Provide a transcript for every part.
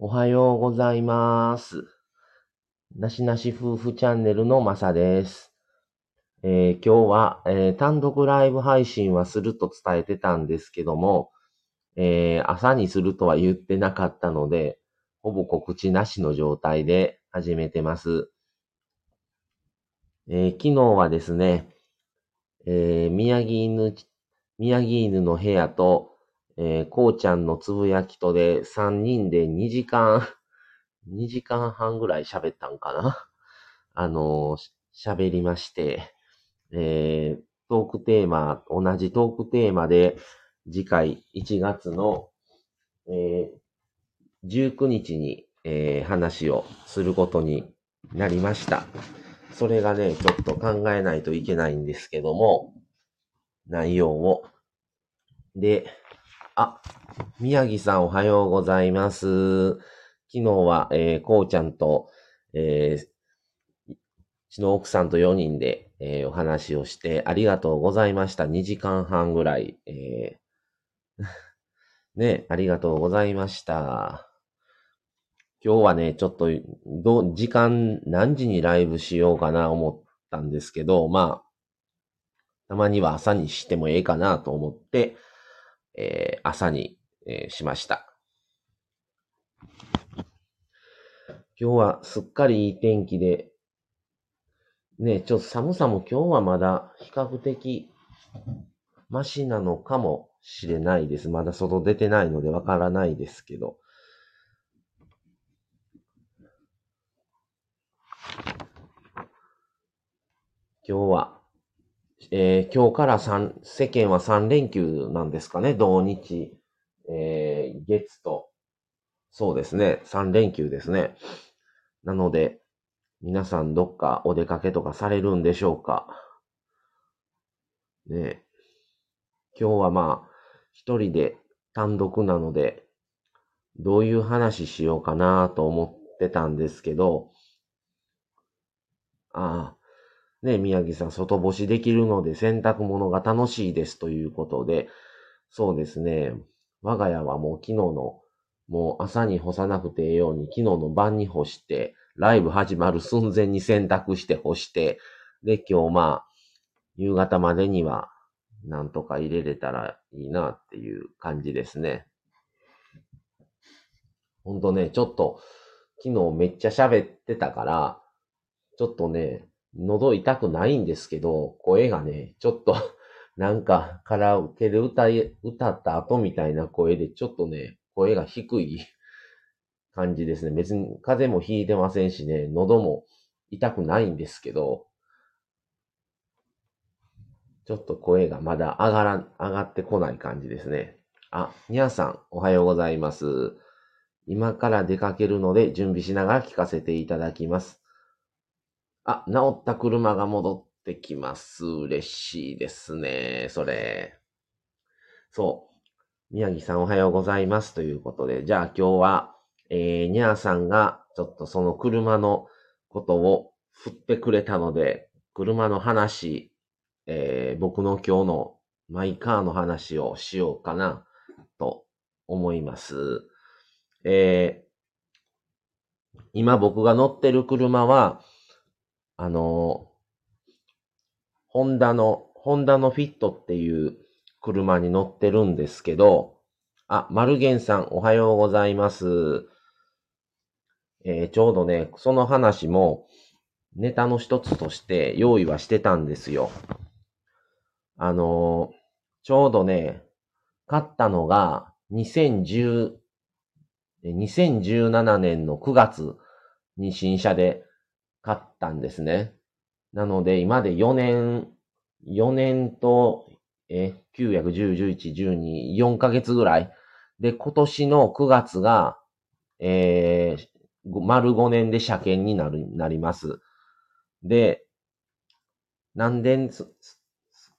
おはようございます。なしなし夫婦チャンネルのまさです。えー今日は、えー単独ライブ配信はすると伝えてたんですけども、えー朝にするとは言ってなかったので、ほぼ告知なしの状態で始めてます。え昨日はですね、え宮城犬、宮城犬の部屋と、えー、こうちゃんのつぶやきとで3人で2時間、2時間半ぐらい喋ったんかな あの喋りまして、えートークテーマ、同じトークテーマで、次回1月の、えー19日に、えー話をすることになりました。それがね、ちょっと考えないといけないんですけども、内容を。で、あ、宮城さんおはようございます。昨日は、えー、こうちゃんと、えー、うちの奥さんと4人で、えーお話をしてありがとうございました。2時間半ぐらい。えー ね、ありがとうございました。今日はね、ちょっと、ど、時間何時にライブしようかな思ったんですけど、まあ、たまには朝にしてもええかなと思って、えー朝に、えーしました。今日はすっかりいい天気で、ね、ちょっと寒さも今日はまだ比較的マシなのかもしれないです。まだ外出てないのでわからないですけど。今日は、えー今日から三世間は3連休なんですかね、土日、えー月と、そうですね、3連休ですね。なので、皆さんどっかお出かけとかされるんでしょうか。ね。今日はまあ、一人で単独なので、どういう話しようかなと思ってたんですけど、ああ、ね、宮城さん、外干しできるので洗濯物が楽しいですということで、そうですね、我が家はもう昨日の、もう朝に干さなくてええように、昨日の晩に干して、ライブ始まる寸前に洗濯して干して、で、今日まあ、夕方までには、なんとか入れれたらいいなっていう感じですね。ほんとね、ちょっと、昨日めっちゃ喋ってたから、ちょっとね、喉痛くないんですけど、声がね、ちょっと、なんか、カラオケで歌い、歌った後みたいな声で、ちょっとね、声が低い 感じですね。別に風邪もひいてませんしね、喉も痛くないんですけど、ちょっと声がまだ上がら、上がってこない感じですね。あ、にゃさん、おはようございます。今から出かけるので準備しながら聞かせていただきます。あ、治った車が戻ってきます。嬉しいですね。それ。そう。宮城さんおはようございます。ということで、じゃあ今日は、えー、にゃーさんがちょっとその車のことを振ってくれたので、車の話、えー僕の今日のマイカーの話をしようかなと思います。えー今僕が乗ってる車は、あのホンダの、ホンダのフィットっていう車に乗ってるんですけど、あ、マルゲンさんおはようございます。えーちょうどね、その話もネタの一つとして用意はしてたんですよ。あのちょうどね、買ったのが2010、2017年の9月に新車で買ったんですね。なので、今で4年、4年と、え、9、10、11、12、4ヶ月ぐらい。で、今年の9月が、えー、丸5年で車検になる、なります。で、なんで、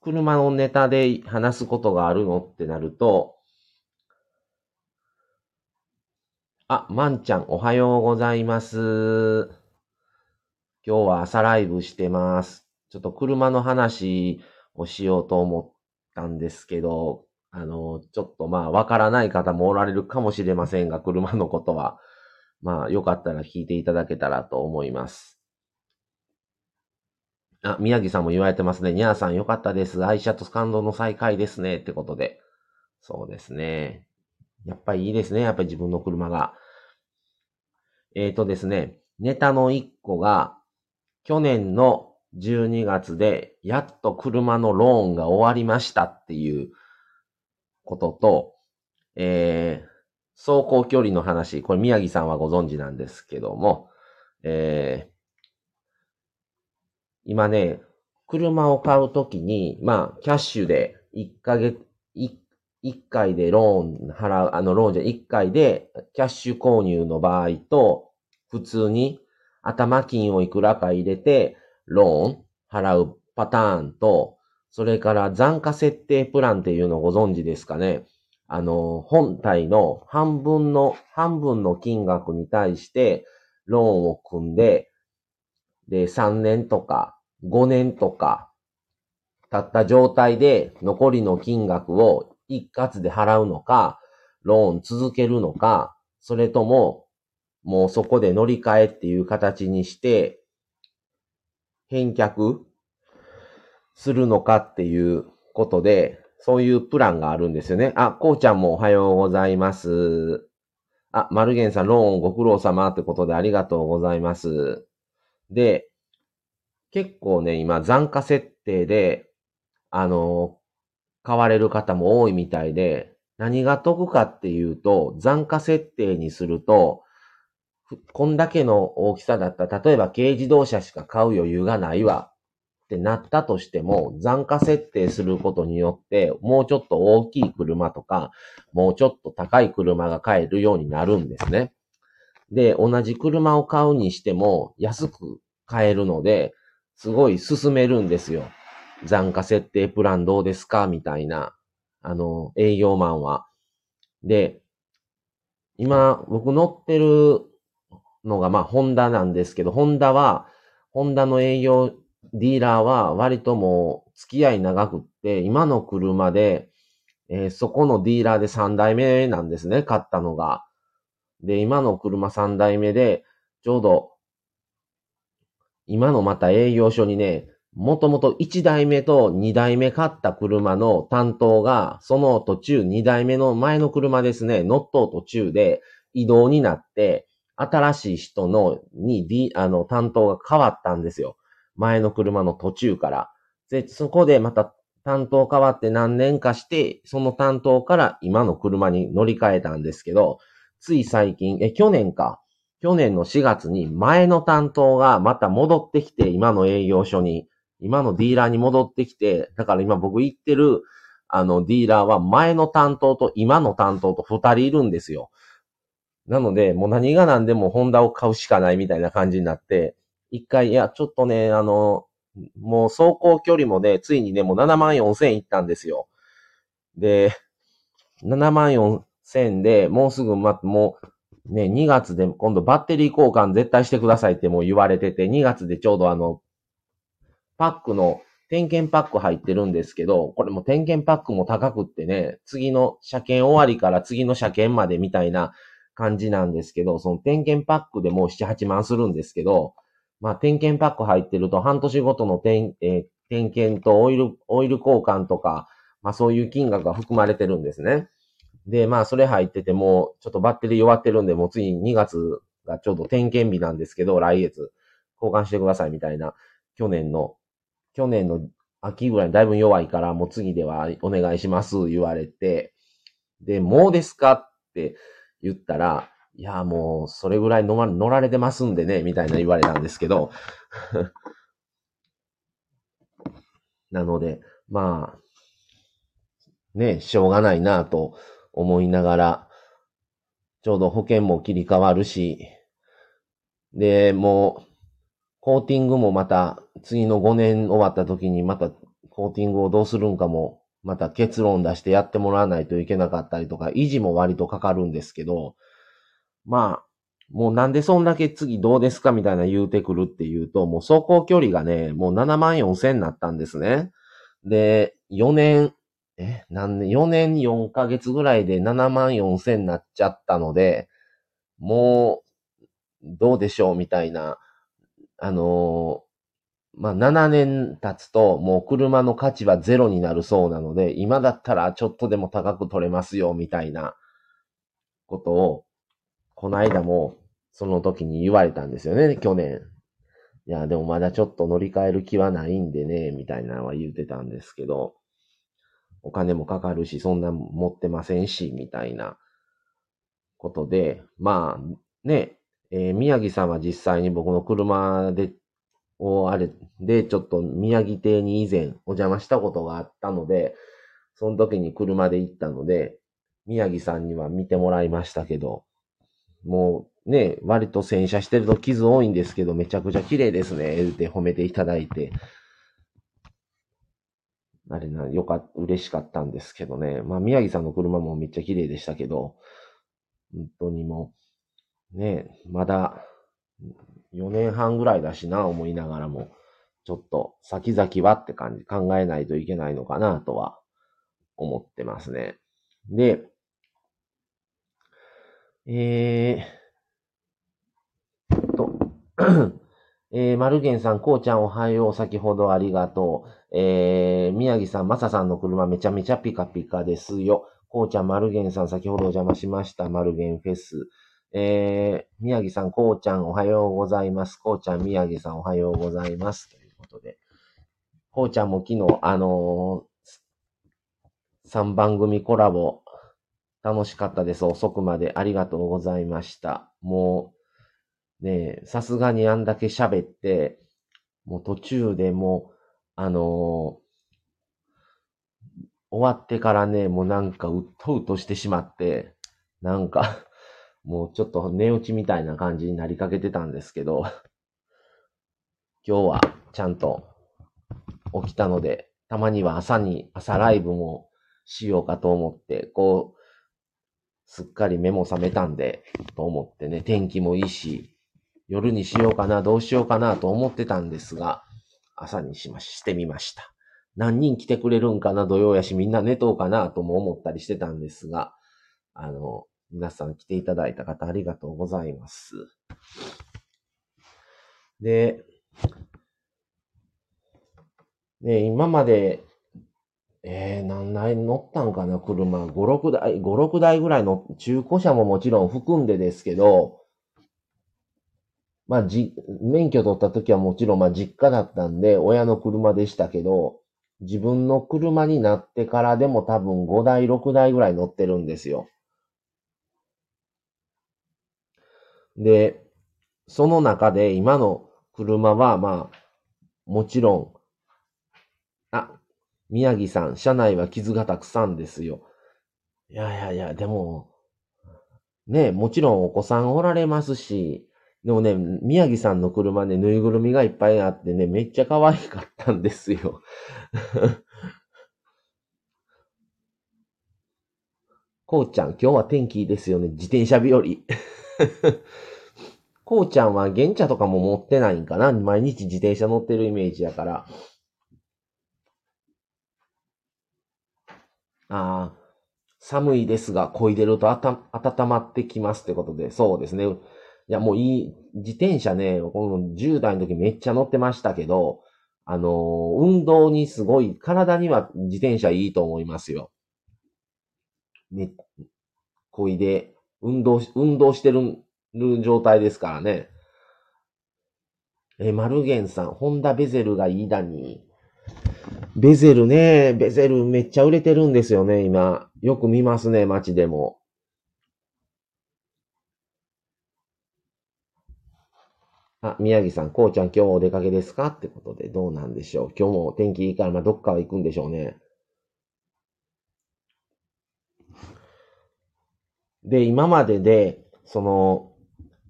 車のネタで話すことがあるのってなると、あ、まんちゃん、おはようございます。今日は朝ライブしてます。ちょっと車の話をしようと思ったんですけど、あの、ちょっとまあ、わからない方もおられるかもしれませんが、車のことは。まあ、よかったら聞いていただけたらと思います。あ、宮城さんも言われてますね。ニャーさんよかったです。愛車と感動の再会ですね。ってことで。そうですね。やっぱりいいですね。やっぱり自分の車が。えっ、ー、とですね。ネタの1個が、去年の12月で、やっと車のローンが終わりましたっていうことと、えー、走行距離の話、これ宮城さんはご存知なんですけども、えー、今ね、車を買うときに、まあ、キャッシュで1ヶ月、1, 1回でローン払う、あの、ローンじゃ1回でキャッシュ購入の場合と、普通に頭金をいくらか入れて、ローン払うパターンと、それから残価設定プランっていうのをご存知ですかね。あの、本体の半分の、半分の金額に対してローンを組んで、で、3年とか5年とか経った状態で残りの金額を一括で払うのか、ローン続けるのか、それとも、もうそこで乗り換えっていう形にして、返却するのかっていうことで、そういうプランがあるんですよね。あ、こうちゃんもおはようございます。あ、マルゲンさん、ローンご苦労様ってことでありがとうございます。で、結構ね、今、残価設定で、あの、買われる方も多いみたいで、何が得かっていうと、残価設定にすると、こんだけの大きさだった、例えば軽自動車しか買う余裕がないわってなったとしても、残価設定することによって、もうちょっと大きい車とか、もうちょっと高い車が買えるようになるんですね。で、同じ車を買うにしても、安く買えるので、すごい進めるんですよ。残価設定プランどうですか？みたいな、あの、営業マンは。で、今、僕乗ってるのが、まあ、ホンダなんですけど、ホンダは、ホンダの営業ディーラーは割ともう付き合い長くって、今の車で、えー、そこのディーラーで3代目なんですね、買ったのが。で、今の車3代目で、ちょうど、今のまた営業所にね、もともと1代目と2代目買った車の担当が、その途中2代目の前の車ですね、乗っと途中で移動になって、新しい人の、に、D、あの、担当が変わったんですよ。前の車の途中から。で、そこでまた担当変わって何年かして、その担当から今の車に乗り換えたんですけど、つい最近、え、去年か。去年の4月に前の担当がまた戻ってきて、今の営業所に、今のディーラーに戻ってきて、だから今僕行ってる、あの、ディーラーは前の担当と今の担当と二人いるんですよ。なので、もう何が何でもホンダを買うしかないみたいな感じになって、一回、いや、ちょっとね、あの、もう走行距離もね、ついにね、もう7万4千行ったんですよ。で、7万4千で、もうすぐ、ま、もう、ね、2月で今度バッテリー交換絶対してくださいってもう言われてて、2月でちょうどあの、パックの点検パック入ってるんですけど、これも点検パックも高くってね、次の車検終わりから次の車検までみたいな感じなんですけど、その点検パックでもう7、8万するんですけど、まあ、点検パック入ってると、半年ごとの点、えー、点検とオイル、オイル交換とか、まあ、そういう金額が含まれてるんですね。で、まあ、それ入ってても、ちょっとバッテリー弱ってるんで、もう次2月がちょうど点検日なんですけど、来月、交換してくださいみたいな、去年の、去年の秋ぐらいだいぶ弱いから、もう次ではお願いします、言われて、で、もうですかって言ったら、いや、もう、それぐらい乗乗られてますんでね、みたいな言われたんですけど。なので、まあ、ね、しょうがないなと思いながら、ちょうど保険も切り替わるし、で、もう、コーティングもまた、次の5年終わった時にまたコーティングをどうするんかも、また結論出してやってもらわないといけなかったりとか、維持も割とかかるんですけど、まあ、もうなんでそんだけ次どうですかみたいな言うてくるっていうと、もう走行距離がね、もう7万4千になったんですね。で、4年、え、なんで、4年4ヶ月ぐらいで7万4千になっちゃったので、もうどうでしょうみたいな、あの、まあ、7年経つともう車の価値はゼロになるそうなので、今だったらちょっとでも高く取れますよみたいなことを、この間もその時に言われたんですよね、去年。いや、でもまだちょっと乗り換える気はないんでね、みたいなのは言ってたんですけど、お金もかかるし、そんな持ってませんし、みたいなことで、まあ、ね、えー、宮城さんは実際に僕の車で、をあれで、ちょっと宮城邸に以前お邪魔したことがあったので、その時に車で行ったので、宮城さんには見てもらいましたけど、もうね、割と洗車してると傷多いんですけど、めちゃくちゃ綺麗ですね、って褒めていただいて、あれな、よかった、嬉しかったんですけどね。まあ、宮城さんの車もめっちゃ綺麗でしたけど、本当にもう、ね、まだ4年半ぐらいだしな、思いながらも、ちょっと先々はって感じ、考えないといけないのかなとは思ってますね。で、えー、と、えー、マルゲンさん、こうちゃんおはよう、先ほどありがとう。えー、宮城さん、まささんの車めちゃめちゃピカピカですよ。こうちゃん、マルゲンさん、先ほどお邪魔しました。マルゲンフェス。えー、宮城さん、こうちゃん、おはようございます。こうちゃん、宮城さん、おはようございます。ということで。こうちゃんも昨日、あのー、3番組コラボ、楽しかったです。遅くまでありがとうございました。もう、ねえさすがにあんだけ喋って、もう途中でもう、あのー、終わってからね、もうなんかうっとうとしてしまって、なんかもうちょっと寝落ちみたいな感じになりかけてたんですけど、今日はちゃんと起きたので、たまには朝に、朝ライブもしようかと思って、こう、すっかり目も覚めたんで、と思ってね、天気もいいし、夜にしようかな、どうしようかなと思ってたんですが、朝にしまし、してみました。何人来てくれるんかな、土曜やし、みんな寝とうかな、とも思ったりしてたんですが、あの、皆さん来ていただいた方ありがとうございます。で、ね、今までえー、何台乗ったんかな、車。5、6台、5、6台ぐらいの、中古車ももちろん含んでですけど、まあ、じ、免許取った時はもちろん、まあ、実家だったんで、親の車でしたけど、自分の車になってからでも多分5台、6台ぐらい乗ってるんですよ。で、その中で今の車は、まあ、もちろん、あ、宮城さん、車内は傷がたくさんですよ。いやいやいや、でも、ね、もちろんお子さんおられますし、でもね、宮城さんの車ね、ぬいぐるみがいっぱいあってね、めっちゃ可愛かったんですよ。こうちゃん、今日は天気いいですよね。自転車日和。こうちゃんは原茶とかも持ってないんかな？毎日自転車乗ってるイメージやから。ああ、寒いですが、漕いでるとあた温まってきますってことで、そうですね。いや、もういい、自転車ね、この10代の時めっちゃ乗ってましたけど、あのー、運動にすごい、体には自転車いいと思いますよ。ね、漕いで、運動し、運動してる状態ですからね。え、マルゲンさん、ホンダベゼルがいいだに。ベゼルね、ベゼルめっちゃ売れてるんですよね、今。よく見ますね、街でも。あ、宮城さん、こうちゃん今日お出かけですか？ってことで、どうなんでしょう。今日も天気いいから、まあ、どっかは行くんでしょうね。で、今までで、その、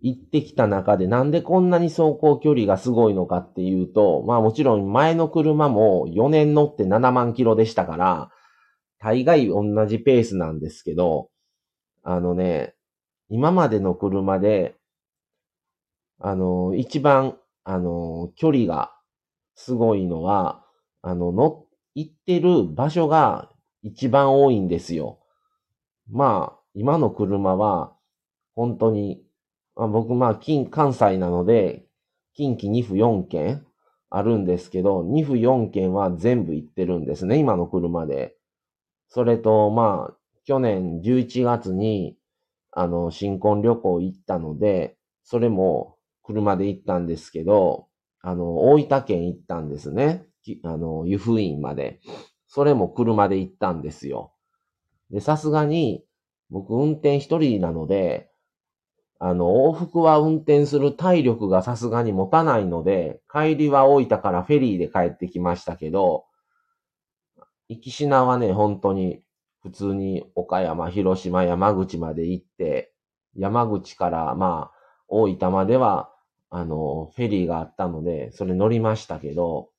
行ってきた中でなんでこんなに走行距離がすごいのかっていうと、まあもちろん前の車も4年乗って7万キロでしたから、大概同じペースなんですけど、あのね、今までの車で、あの、一番、あの、距離がすごいのは、あの、乗、行ってる場所が一番多いんですよ。まあ、今の車は、本当にまあ、僕、まあ、近、関西なので、近畿2府4県あるんですけど、2府4県は全部行ってるんですね、今の車で。それと、まあ、去年11月に、あの、新婚旅行行ったので、それも車で行ったんですけど、あの、大分県行ったんですね。あの、湯布院まで。それも車で行ったんですよ。で、さすがに、僕運転一人なので、あの、往復は運転する体力がさすがに持たないので、帰りは大分からフェリーで帰ってきましたけど、行きしなはね、本当に、普通に岡山、広島、山口まで行って、山口から、まあ、大分までは、あの、フェリーがあったので、それ乗りましたけど、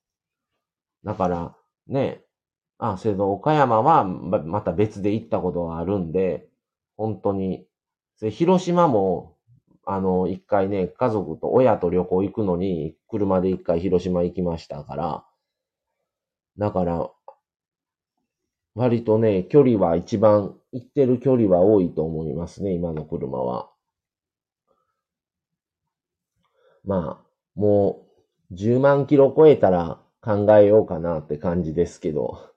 だから、ね、あ、それと岡山はまた別で行ったことがあるんで、本当に、広島も、あの、一回ね、家族と親と旅行行くのに、車で一回広島行きましたから、だから、割とね、距離は一番、行ってる距離は多いと思いますね、今の車は。まあ、もう、10万キロ超えたら考えようかなって感じですけど、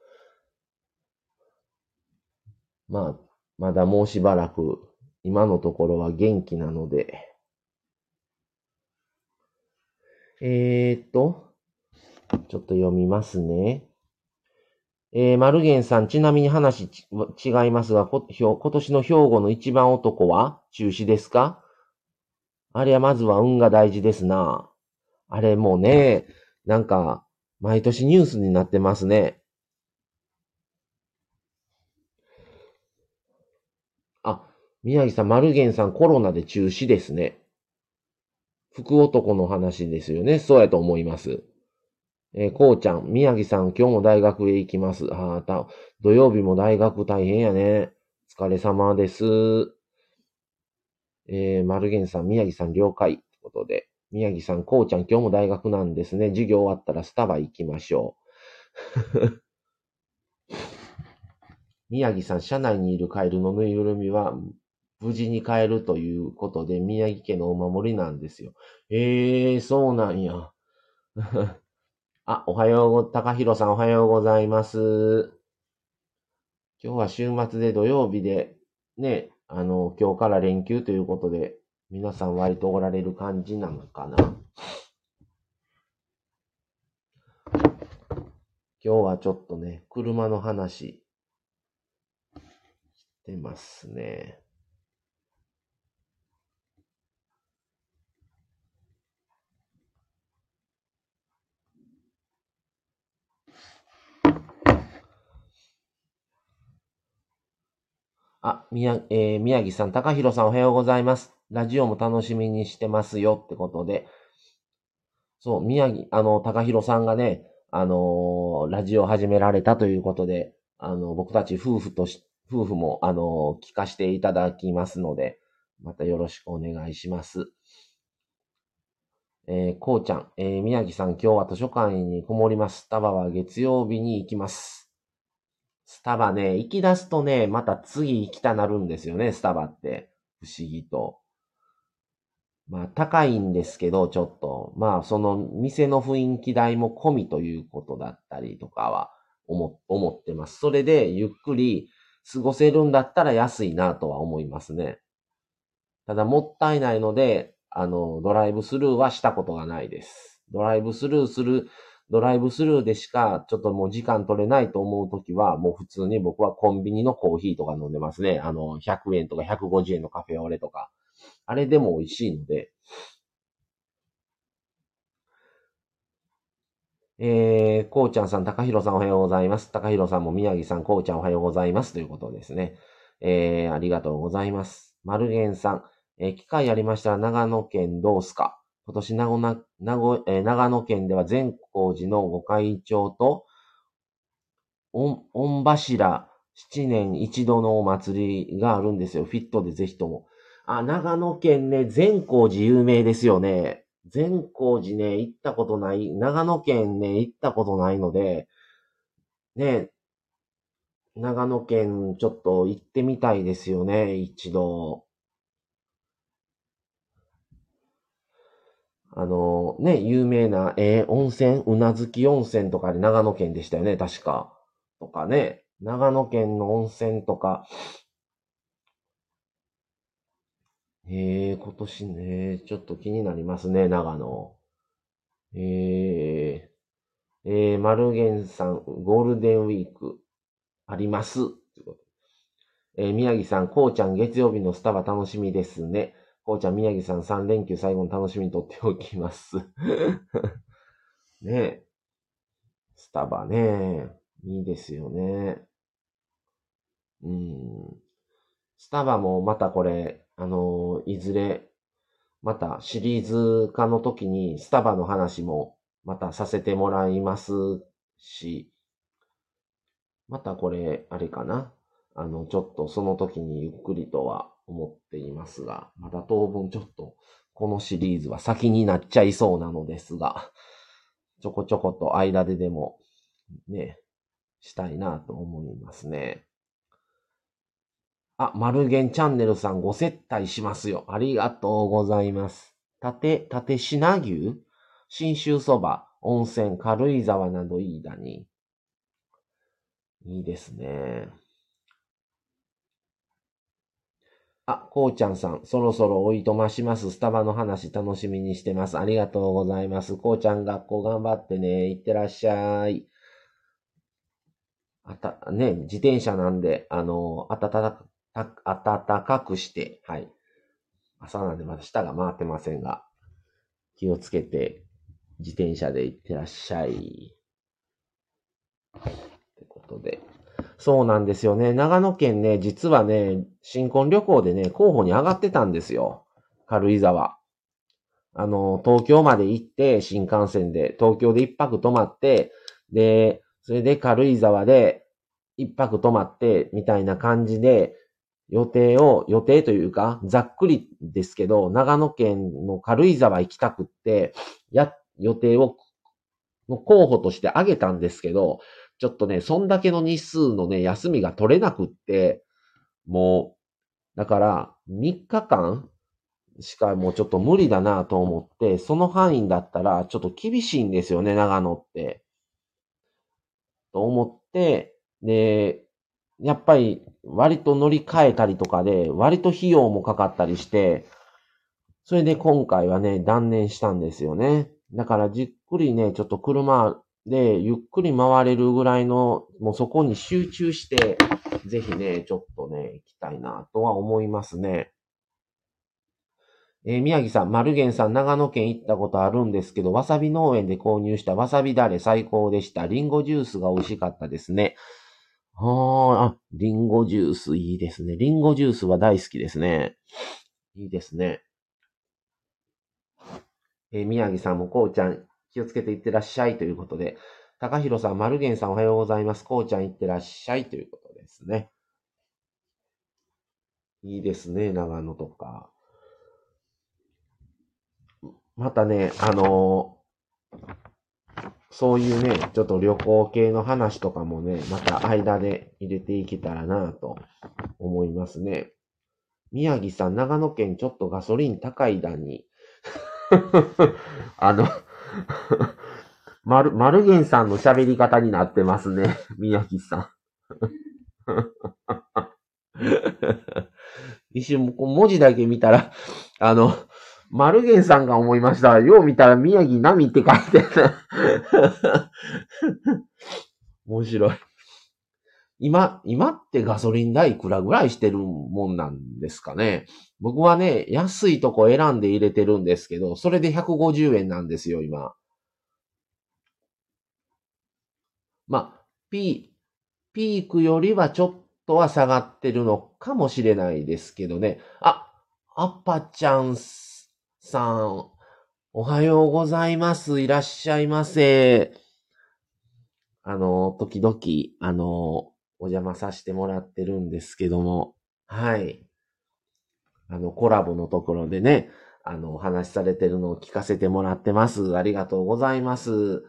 まあ、まだもうしばらく、今のところは元気なので、えー、っと、ちょっと読みますね。えー、マルゲンさん、ちなみに話違いますが、こ今年の兵庫の一番男は中止ですか？あれはまずは運が大事ですな。あれもうね、なんか、毎年ニュースになってますね。あ、宮城さん、マルゲンさん、コロナで中止ですね。福男の話ですよね。そうやと思います。えー、こうちゃん、宮城さん、今日も大学へ行きます。あた、土曜日も大学大変やね。お疲れ様です。えー、マルゲンさん、宮城さん、了解。ということで、宮城さん、こうちゃん、今日も大学なんですね。授業終わったらスタバ行きましょう。宮城さん、車内にいるカエルのぬいぐるみは、無事に帰るということで、宮城家のお守りなんですよ。ええー、そうなんや。あ、おはようご、高弘さんおはようございます。今日は週末で土曜日で、ね、あの、今日から連休ということで、皆さん割とおられる感じなのかな。今日はちょっとね、車の話、してますね。あ、宮、えー、宮城さん、高弘さんおはようございます。ラジオも楽しみにしてますよってことで。そう、宮城、あの、高弘さんがね、あのー、ラジオ始められたということで、あの、僕たち夫婦とし、夫婦も、あのー、聞かせていただきますので、またよろしくお願いします。えー、こうちゃん、えー、宮城さん、今日は図書館にこもります。タバは月曜日に行きます。スタバね、行き出すとね、また次行きたなるんですよね、スタバって。不思議と。まあ、高いんですけど、ちょっと。まあ、その店の雰囲気代も込みということだったりとかは思、思ってます。それで、ゆっくり過ごせるんだったら安いなとは思いますね。ただ、もったいないので、あの、ドライブスルーはしたことがないです。ドライブスルーするドライブスルーでしか、ちょっともう時間取れないと思うときは、もう普通に僕はコンビニのコーヒーとか飲んでますね。あの、100円とか150円のカフェオレとか。あれでも美味しいので。えー、こうちゃんさん、高弘さんおはようございます。高弘さんも宮城さん、こうちゃんおはようございます。ということですね。えー、ありがとうございます。マルゲンさん、えー、機会ありましたら長野県どうすか？今年長野長えー、長野県では善光寺の御開帳と、御柱七年一度のお祭りがあるんですよ。フィットでぜひとも。あ、長野県ね、善光寺有名ですよね。善光寺ね、行ったことない。長野県ね、行ったことないので、ね、長野県ちょっと行ってみたいですよね、一度。あの、ね、有名な、えー、温泉、うなずき温泉とかで長野県でしたよね、確か。とかね、長野県の温泉とか、えー、今年ね、ちょっと気になりますね、長野。えー、えー、マルゲンさん、ゴールデンウィーク、あります。えー、宮城さん、こうちゃん、月曜日のスタバ楽しみですね。こうちゃん、宮城さん、3連休最後の楽しみにとっておきます。ねえ。スタバね。いいですよね。うん。スタバもまたこれ、あのいずれ、またシリーズ化の時にスタバの話もまたさせてもらいますし、またこれ、あれかな。あの、ちょっとその時にゆっくりとは思っていますが、まだ当分ちょっとこのシリーズは先になっちゃいそうなのですが、ちょこちょこと間ででもね、したいなと思いますね。あ、マルゲンチャンネルさんご接待しますよ。ありがとうございます。縦、縦品牛？新州そば、温泉、軽井沢などいいだに。いいですね。あ、こうちゃんさん、そろそろおいとまします。スタバの話楽しみにしてます。ありがとうございます。こうちゃん学校頑張ってね。いってらっしゃい。あた、ね、自転車なんで、あの、暖か、暖かくして、はい。朝なんでまだ舌が回ってませんが、気をつけて、自転車で行ってらっしゃい。ってことで。そうなんですよね。長野県ね、実はね、新婚旅行でね、候補に上がってたんですよ。軽井沢。あの、東京まで行って、新幹線で、東京で一泊泊まって、で、それで軽井沢で一泊泊まって、みたいな感じで、予定を、予定というか、ざっくりですけど、長野県の軽井沢行きたくって、や、予定を、の候補として挙げたんですけど、ちょっとね、そんだけの日数のね、休みが取れなくって、もう、だから、3日間しかもうちょっと無理だなと思って、その範囲だったら、ちょっと厳しいんですよね、長野って。と思って、で、やっぱり割と乗り換えたりとかで、割と費用もかかったりして、それで今回はね、断念したんですよね。だからじっくりね、ちょっと車で、ゆっくり回れるぐらいの、もうそこに集中して、ぜひね、ちょっとね、行きたいなとは思いますね。えー、宮城さん、丸源さん、長野県行ったことあるんですけど、わさび農園で購入したわさびだれ最高でした。リンゴジュースが美味しかったですね。ああ、リンゴジュースいいですね。リンゴジュースは大好きですね。いいですね。えー、宮城さんもこうちゃん、気をつけていってらっしゃいということで、高弘さん、丸源さんおはようございます。こうちゃんいってらっしゃいということですね。いいですね、長野とか。またね、あのー、そういうね、ちょっと旅行系の話とかもね、また間で入れていけたらなと思いますね。宮城さん、長野県ちょっとガソリン高いだに。あの マル、マルゲンさんの喋り方になってますね。宮城さん。一瞬、文字だけ見たら、あの、マルゲンさんが思いました。よう見たら宮城波って書いてる。面白い。今、今ってガソリン代いくらぐらいしてるもんなんですかね。僕はね、安いとこ選んで入れてるんですけど、それで150円なんですよ、今。まあ、ピー、ピークよりはちょっとは下がってるのかもしれないですけどね。あ、アッパちゃんさん、おはようございます。いらっしゃいませ。あの、時々、あの、お邪魔させてもらってるんですけども、はい。あの、コラボのところでね、あの、お話しされてるのを聞かせてもらってます。ありがとうございます。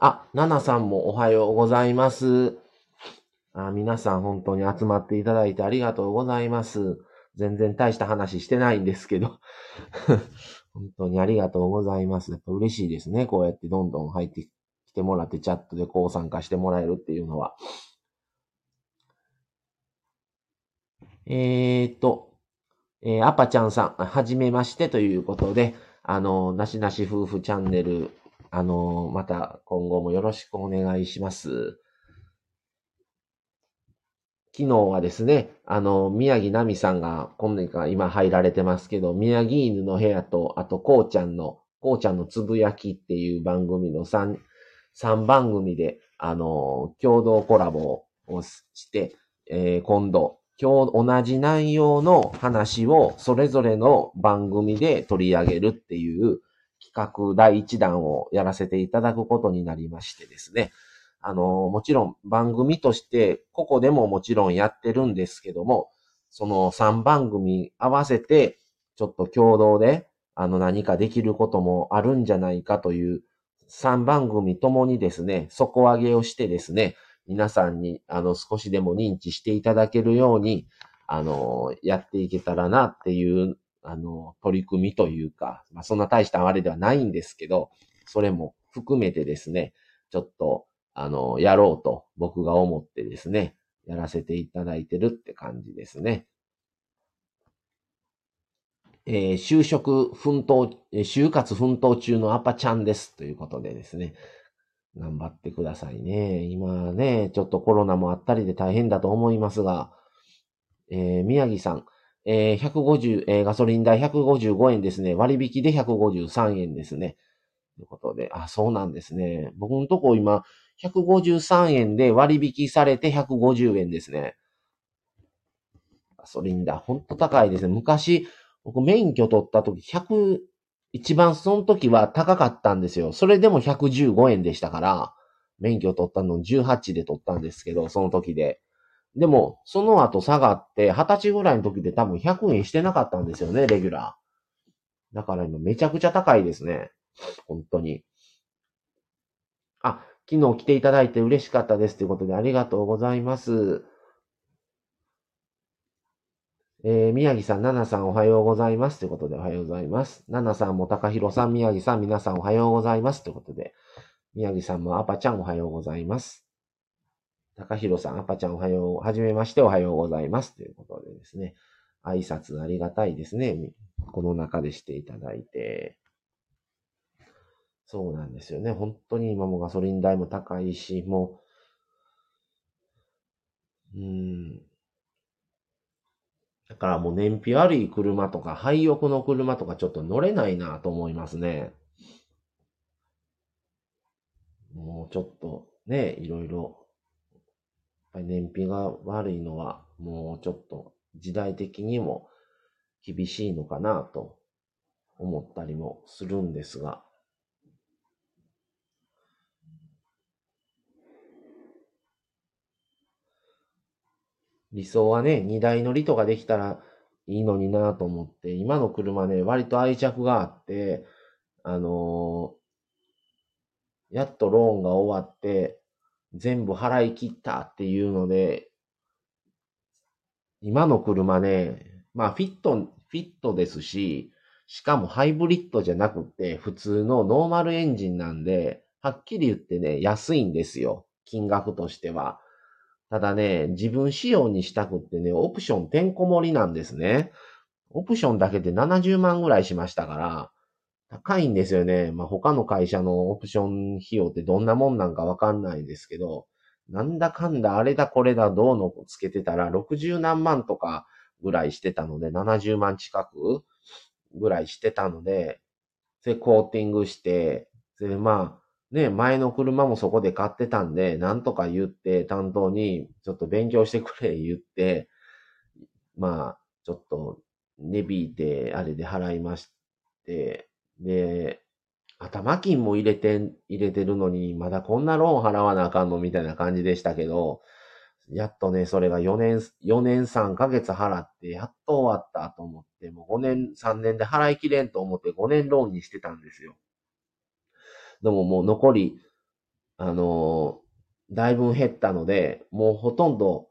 あ、ナナさんもおはようございます。あ皆さん本当に集まっていただいてありがとうございます。全然大した話してないんですけど。本当にありがとうございます。やっぱ嬉しいですね。こうやってどんどん入ってきてもらってチャットでこう参加してもらえるっていうのは。えー、っと、えー、アパちゃんさん、はじめましてということで、あの、なしなし夫婦チャンネル、あの、また今後もよろしくお願いします。昨日はですね、あの、宮城奈美さんが、今年か今入られてますけど、宮城犬の部屋と、あと、こうちゃんの、こうちゃんのつぶやきっていう番組の3、3番組で、あの、共同コラボをして、えー、今度、今日同じ内容の話をそれぞれの番組で取り上げるっていう企画第1弾をやらせていただくことになりましてですね。あの、もちろん番組として、ここでももちろんやってるんですけども、その3番組合わせて、ちょっと共同で、あの何かできることもあるんじゃないかという3番組ともにですね、底上げをしてですね、皆さんに、あの、少しでも認知していただけるように、あの、やっていけたらなっていう、あの、取り組みというか、まあ、そんな大したあれではないんですけど、それも含めてですね、ちょっと、あの、やろうと僕が思ってですね、やらせていただいてるって感じですね。えー、就職奮闘、就活奮闘中のアパちゃんですということでですね、頑張ってくださいね。今ね、ちょっとコロナもあったりで大変だと思いますが、えー、宮城さん、えー、150、えー、ガソリン代155円ですね。割引で153円ですね。ということで、あ、そうなんですね。僕のとこ今、153円で割引されて150円ですね。ガソリンだ。ほんと高いですね。昔、僕免許取った時100、一番その時は高かったんですよ。それでも115円でしたから、免許取ったの18で取ったんですけど、その時で。でも、その後下がって、20歳ぐらいの時で多分100円してなかったんですよね、レギュラー。だから今めちゃくちゃ高いですね。本当に。あ、昨日来ていただいて嬉しかったですということでありがとうございます。えー、宮城さん、奈々さんおはようございます。ということでおはようございます。奈々さんも高弘さん、宮城さん、皆さんおはようございます。ということで、宮城さんもアパちゃんおはようございます。高弘さん、アパちゃんおはよう、はじめましておはようございます。ということでですね、挨拶ありがたいですね。この中でしていただいて。そうなんですよね。本当に今もガソリン代も高いし、もう、うん、だからもう燃費悪い車とか、廃屋の車とかちょっと乗れないなと思いますね。もうちょっとね、いろいろ、やっぱり燃費が悪いのは、もうちょっと時代的にも厳しいのかなと思ったりもするんですが、理想はね、荷台乗りとかできたらいいのになと思って、今の車ね、割と愛着があって、あのー、やっとローンが終わって、全部払い切ったっていうので、今の車ね、まあフィット、フィットですし、しかもハイブリッドじゃなくて普通のノーマルエンジンなんで、はっきり言ってね、安いんですよ。金額としては。ただね、自分仕様にしたくってね、オプションてんこ盛りなんですね。オプションだけで70万ぐらいしましたから、高いんですよね。まあ、他の会社のオプション費用ってどんなもんなんかわかんないですけど、なんだかんだあれだこれだどうのつけてたら60何万とかぐらいしてたので、70万近くぐらいしてたので、それコーティングして、それまあ、ね、前の車もそこで買ってたんで、なんとか言って、担当に、ちょっと勉強してくれ 言って、まあ、ちょっと、値引いて、あれで払いまして、で、頭金も入れて、入れてるのに、まだこんなローン払わなあかんの？みたいな感じでしたけど、やっとね、それが4年、4年3ヶ月払って、やっと終わったと思って、もう5年、3年で払いきれんと思って5年ローンにしてたんですよ。でももう残りあのー、だいぶ減ったので、もうほとんど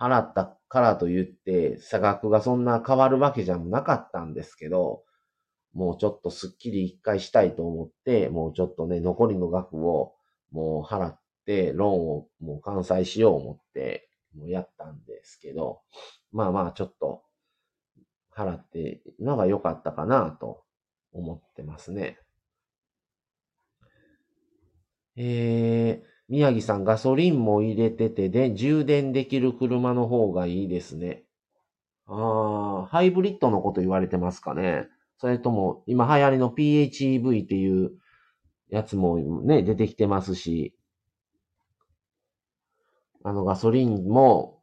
払ったからと言って、差額がそんな変わるわけじゃなかったんですけど、もうちょっとスッキリ一回したいと思って、もうちょっとね、残りの額をもう払って、ローンをもう完済しよう思って、もうやったんですけど、まあまあちょっと払ってのが良かったかなと思ってますね。えー、宮城さん、ガソリンも入れててで、充電できる車の方がいいですね。ああ、ハイブリッドのこと言われてますかね。それとも、今流行りの PHEV っていうやつもね、出てきてますし、あの、ガソリンも、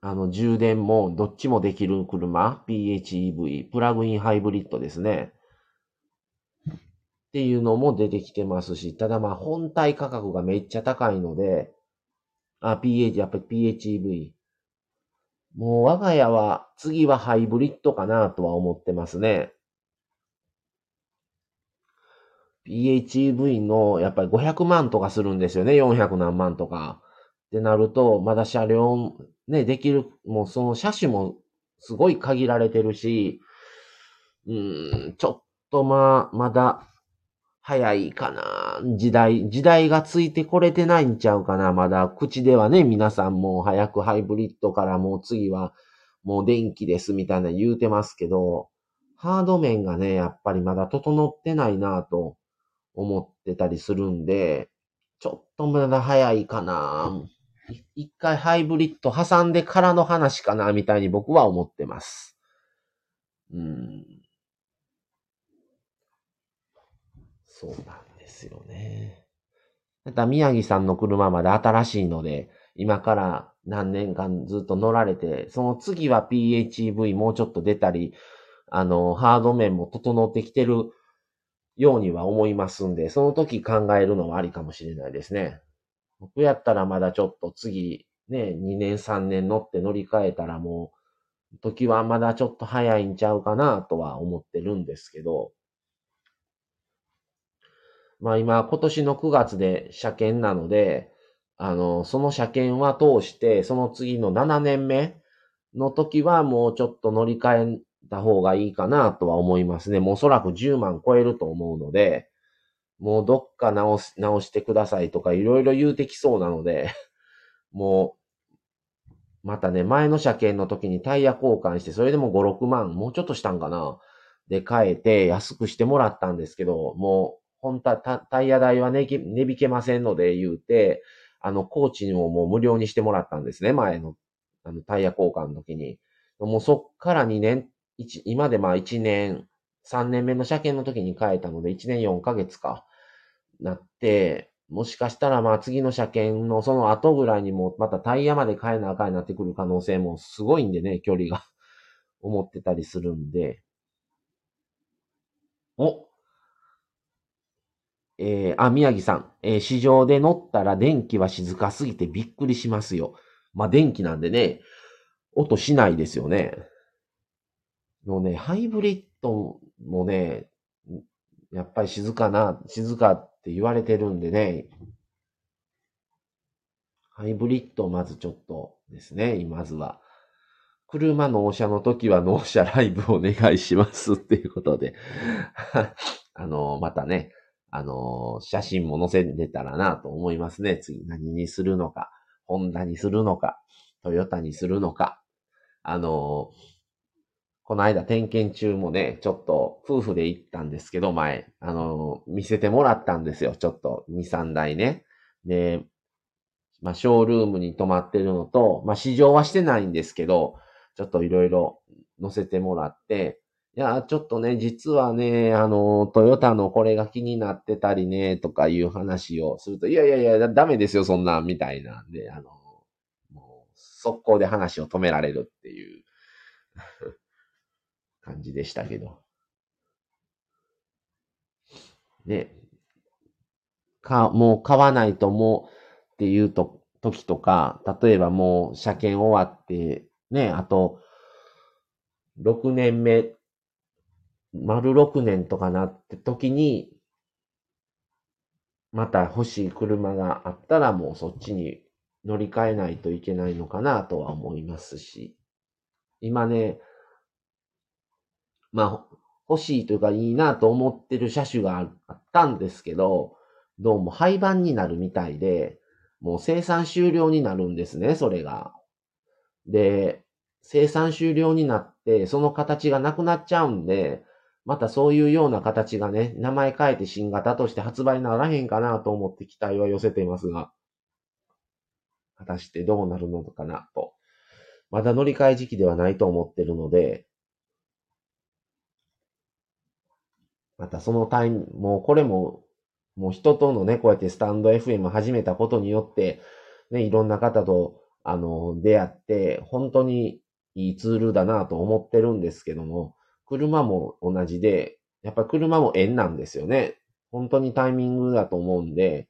あの、充電も、どっちもできる車、PHEV、プラグインハイブリッドですね。っていうのも出てきてますし、ただまあ本体価格がめっちゃ高いので、あ、PH、やっぱり PHEV。もう我が家は次はハイブリッドかなとは思ってますね。PHEV のやっぱり500万とかするんですよね。400何万とか。ってなると、まだ車両ね、できる、もうその車種もすごい限られてるし、うん、ちょっとまあ、まだ早いかな。時代、時代がついてこれてないんちゃうかな。まだ口ではね、皆さんも早くハイブリッドからもう次はもう電気ですみたいな言うてますけど、ハード面がね、やっぱりまだ整ってないなと思ってたりするんで、ちょっとまだ早いかな。一回ハイブリッド挟んでからの話かな、みたいに僕は思ってます。うん。そうなんですよね。また宮城さんの車まだ新しいので、今から何年間ずっと乗られて、その次は PHEV もうちょっと出たり、あの、ハード面も整ってきてるようには思いますんで、その時考えるのはありかもしれないですね。僕やったらまだちょっと次、ね、2年3年乗って乗り換えたらもう、時はまだちょっと早いんちゃうかなとは思ってるんですけど、まあ今、今年の9月で車検なので、あの、その車検は通して、その次の7年目の時はもうちょっと乗り換えた方がいいかなとは思いますね。もうおそらく10万超えると思うので、もうどっか直し、直してくださいとかいろいろ言うてきそうなので、もう、またね、前の車検の時にタイヤ交換して、それでも5、6万、もうちょっとしたんかな。で、変えて安くしてもらったんですけど、もう本当はタイヤ代は値、ね、引けませんので言うて、あの、コーチにももう無料にしてもらったんですね、前の、あの、タイヤ交換の時に。もうそっから2年、1今でまあ1年、3年目の車検の時に変えたので、1年4ヶ月か、なって、もしかしたらまあ次の車検のその後ぐらいにもまたタイヤまで変えなあかんになってくる可能性もすごいんでね、距離が思ってたりするんで。おえー、あ、宮城さん、えー、市場で乗ったら電気は静かすぎてびっくりしますよ。まあ、電気なんでね、音しないですよね。のね、ハイブリッドもね、やっぱり静かな、静かって言われてるんでね、ハイブリッドまずちょっとですね、まずは。車納車の時は納車ライブお願いしますっていうことで あの、またね、あの写真も載せれたらなと思いますね。次何にするのか、ホンダにするのか、トヨタにするのか。あのこの間点検中もね、ちょっと夫婦で行ったんですけど、前、あの見せてもらったんですよ。ちょっと2、3台ね。で、まあ、ショールームに泊まってるのと、まあ、試乗はしてないんですけど、ちょっといろいろ載せてもらって、いや、ちょっとね、実はね、あの、トヨタのこれが気になってたりね、とかいう話をすると、いやいやいや、ダメですよ、そんな、みたいなんで、あの、もう、速攻で話を止められるっていう 感じでしたけど。ね、か、もう買わないともうっていうと、時とか、例えばもう車検終わって、ね、あと、6年目丸6年とかなって時に、また欲しい車があったらもうそっちに乗り換えないといけないのかなとは思いますし、今ね、まあ、欲しいというかいいなと思ってる車種があったんですけど、どうも廃盤になるみたいで、もう生産終了になるんですね、それが。で、生産終了になって、その形がなくなっちゃうんで、またそういうような形がね、名前変えて新型として発売ならへんかなと思って期待は寄せていますが、果たしてどうなるのかなと。まだ乗り換え時期ではないと思ってるので、またそのタイム、もうこれも、もう人とのね、こうやってスタンド FM 始めたことによって、ね、いろんな方と、あの、出会って、本当にいいツールだなと思ってるんですけども、車も同じで、やっぱ車も縁なんですよね。本当にタイミングだと思うんで、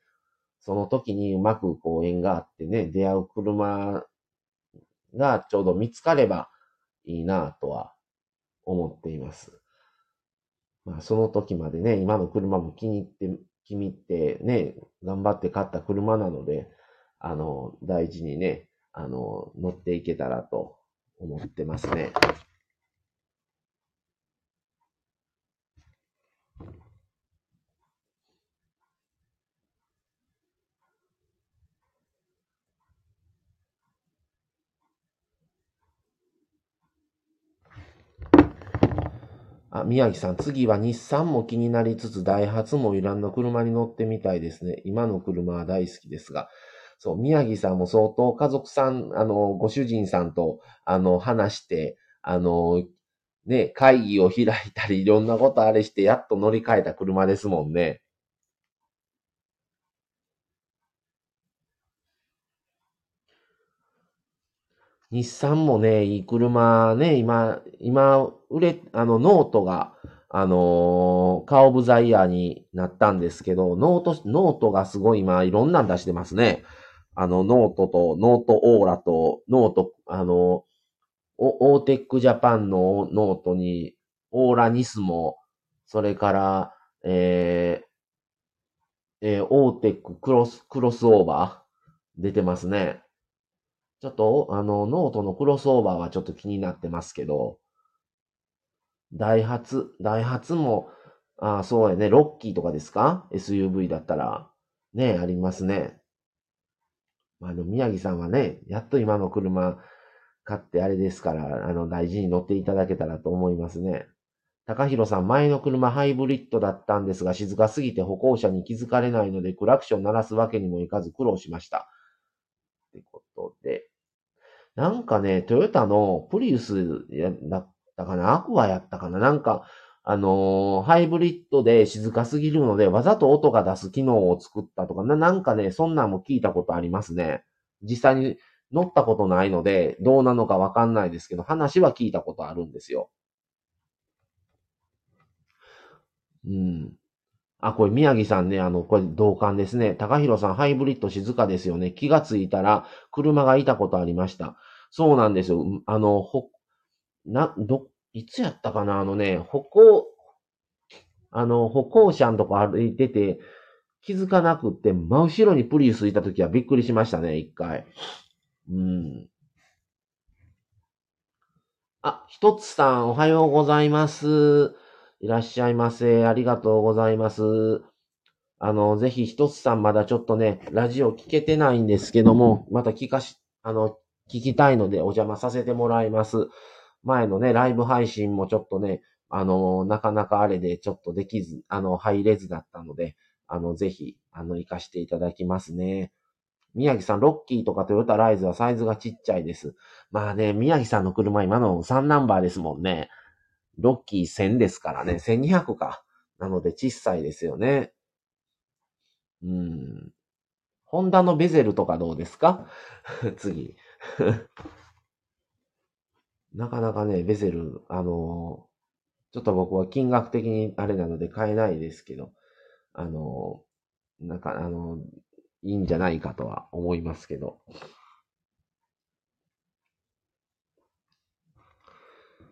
その時にうまくこう縁があってね、出会う車がちょうど見つかればいいなとは思っています。まあその時までね、今の車も気に入って、気に入ってね、頑張って買った車なので、あの、大事にね、あの、乗っていけたらと思ってますね。あ、宮城さん、次は日産も気になりつつ、ダイハツもいらんの車に乗ってみたいですね。今の車は大好きですが。そう、宮城さんも相当家族さん、あの、ご主人さんと、あの、話して、あの、ね、会議を開いたり、いろんなことあれして、やっと乗り換えた車ですもんね。日産もね、いい車ね、今、今、売れ、あの、ノートが、あのー、カーオブザイヤーになったんですけど、ノート、ノートがすごい今、いろんなん出してますね。あの、ノートと、ノートオーラと、ノート、あの、オーテックジャパンのノートに、オーラニスモ、それから、えー、えー、オーテッククロス、クロスオーバー出てますね。ちょっと、あの、ノートのクロスオーバーはちょっと気になってますけど、ダイハツ、ダイハツも、ああ、そうやね、ロッキーとかですか ?SUV だったら。ね、ありますね。まあの、宮城さんはね、やっと今の車買ってあれですから、あの、大事に乗っていただけたらと思いますね。高弘さん、前の車ハイブリッドだったんですが、静かすぎて歩行者に気づかれないので、クラクション鳴らすわけにもいかず苦労しました。ことで、なんかね、トヨタのプリウスやだったかな？アクアやったかな？なんか、あのー、ハイブリッドで静かすぎるので、わざと音が出す機能を作ったとか、ななんかね、そんなんも聞いたことありますね。実際に乗ったことないので、どうなのかわかんないですけど、話は聞いたことあるんですよ。うん。あ、これ宮城さんね、あの、これ同感ですね。高弘さん、ハイブリッド静かですよね。気がついたら、車がいたことありました。そうなんですよ。あの、ほ、な、ど、いつやったかな？あのね、歩行、あの、歩行者のとこ歩いてて、気づかなくって、真後ろにプリウスいた時はびっくりしましたね、一回。うん。あ、ひとつさん、おはようございます。いらっしゃいませ。ありがとうございます。あの、ぜひ一つさんまだちょっとね、ラジオ聞けてないんですけども、また聞かし、あの、聞きたいのでお邪魔させてもらいます。前のね、ライブ配信もちょっとね、あの、なかなかあれでちょっとできず、あの、入れずだったので、あの、ぜひ、あの、活かしていただきますね。宮城さん、ロッキーとかトヨタライズはサイズがちっちゃいです。まあね、宮城さんの車今の3ナンバーですもんね。ロッキー1000ですからね。1200か。なので小さいですよね。うん。ホンダのベゼルとかどうですか？次。なかなかね、ベゼル、あのちょっと僕は金額的にあれなので買えないですけど、あのなんか、あのいいんじゃないかとは思いますけど。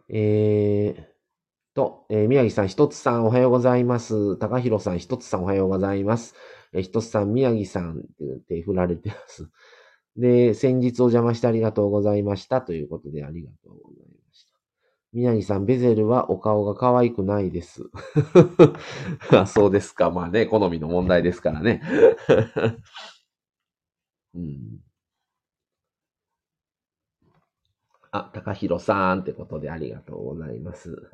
えー、と、えー、宮城さん、ひとつさんおはようございます。高弘さん、ひとつさんおはようございます。えー、ひとつさん、宮城さんって振られてます。で、先日お邪魔してありがとうございました。ということで、ありがとうございました。宮城さん、ベゼルはお顔が可愛くないです。あそうですか。まあね、好みの問題ですからね。うん、あ、高弘さんってことでありがとうございます。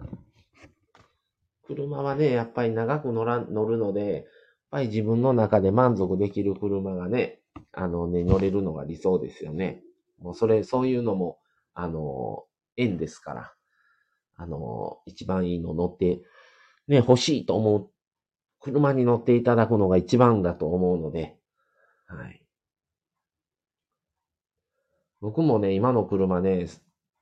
車はね、やっぱり長く乗ら、乗るので、やっぱり自分の中で満足できる車がね、あのね、乗れるのが理想ですよね。もうそれ、そういうのも、あの、縁ですから、あの、一番いいの乗って、ね、欲しいと思う、車に乗っていただくのが一番だと思うので、はい。僕もね、今の車ね、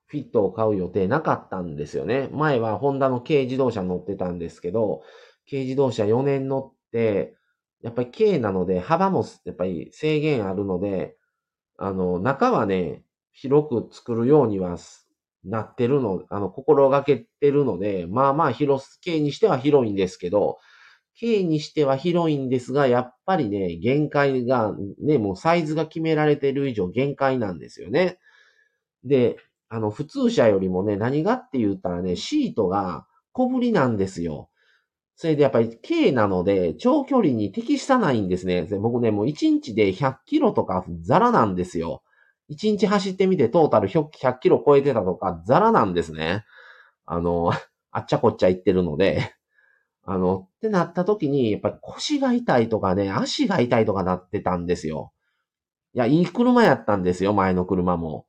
フィットを買う予定なかったんですよね。前はホンダの軽自動車乗ってたんですけど、軽自動車4年乗って、やっぱり軽なので、幅もやっぱり制限あるので、あの、中はね、広く作るようにはなってるの、あの、心がけてるので、まあまあ広す、軽にしては広いんですけど、軽にしては広いんですが、やっぱりね、限界が、ね、もうサイズが決められてる以上限界なんですよね。で、あの、普通車よりもね、何がって言ったらね、シートが小ぶりなんですよ。それでやっぱり軽なので、長距離に適したないんですね。僕ね、もう1日で100キロとかザラなんですよ。1日走ってみてトータル100キロ超えてたとかザラなんですね。あの、あっちゃこっちゃ行ってるので。あの、ってなった時に、やっぱり腰が痛いとかね、足が痛いとかなってたんですよ。いや、いい車やったんですよ、前の車も。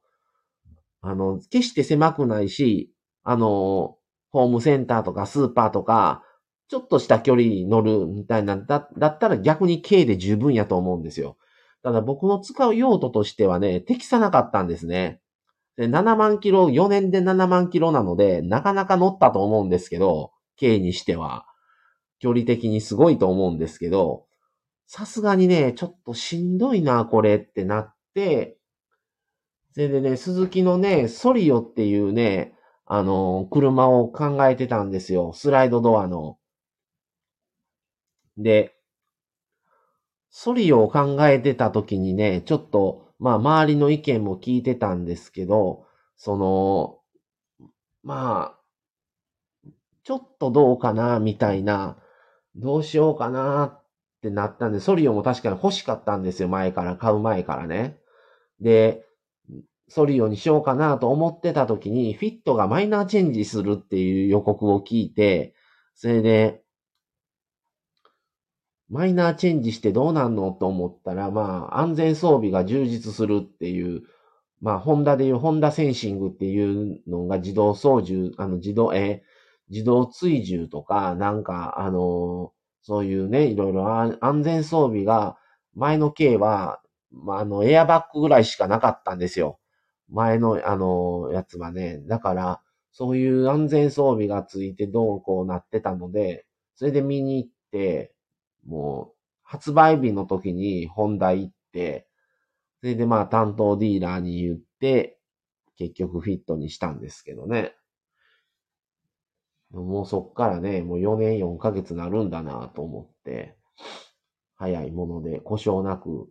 あの、決して狭くないし、あの、ホームセンターとかスーパーとか、ちょっとした距離に乗るみたいな、だだったら逆に軽で十分やと思うんですよ。ただ僕の使う用途としてはね、適さなかったんですね。で、7万キロ、4年で7万キロなので、なかなか乗ったと思うんですけど、軽にしては。距離的にすごいと思うんですけど、さすがにね、ちょっとしんどいな、これってなって、それでね、鈴木のね、ソリオっていうね、あの、車を考えてたんですよ。スライドドアの。で、ソリオを考えてた時にね、ちょっと、まあ、周りの意見も聞いてたんですけど、その、まあ、ちょっとどうかな、みたいな、どうしようかなってなったんで、ソリオも確かに欲しかったんですよ、前から、買う前からね。で、ソリオにしようかなと思ってた時に、フィットがマイナーチェンジするっていう予告を聞いて、それで、マイナーチェンジしてどうなんのと思ったら、まあ、安全装備が充実するっていう、まあ、ホンダでいうホンダセンシングっていうのが自動操縦、あの、自動、え自動追従とか、なんか、あのそういうね、いろいろ安全装備が、前の軽は、まあ、あの、エアバッグぐらいしかなかったんですよ。前の、あの、やつはね。だから、そういう安全装備がついてどうこうなってたので、それで見に行って、もう、発売日の時に本題行って、それでまあ担当ディーラーに言って、結局フィットにしたんですけどね。もうそっからね、もう4年4ヶ月なるんだなと思って、早いもので故障なく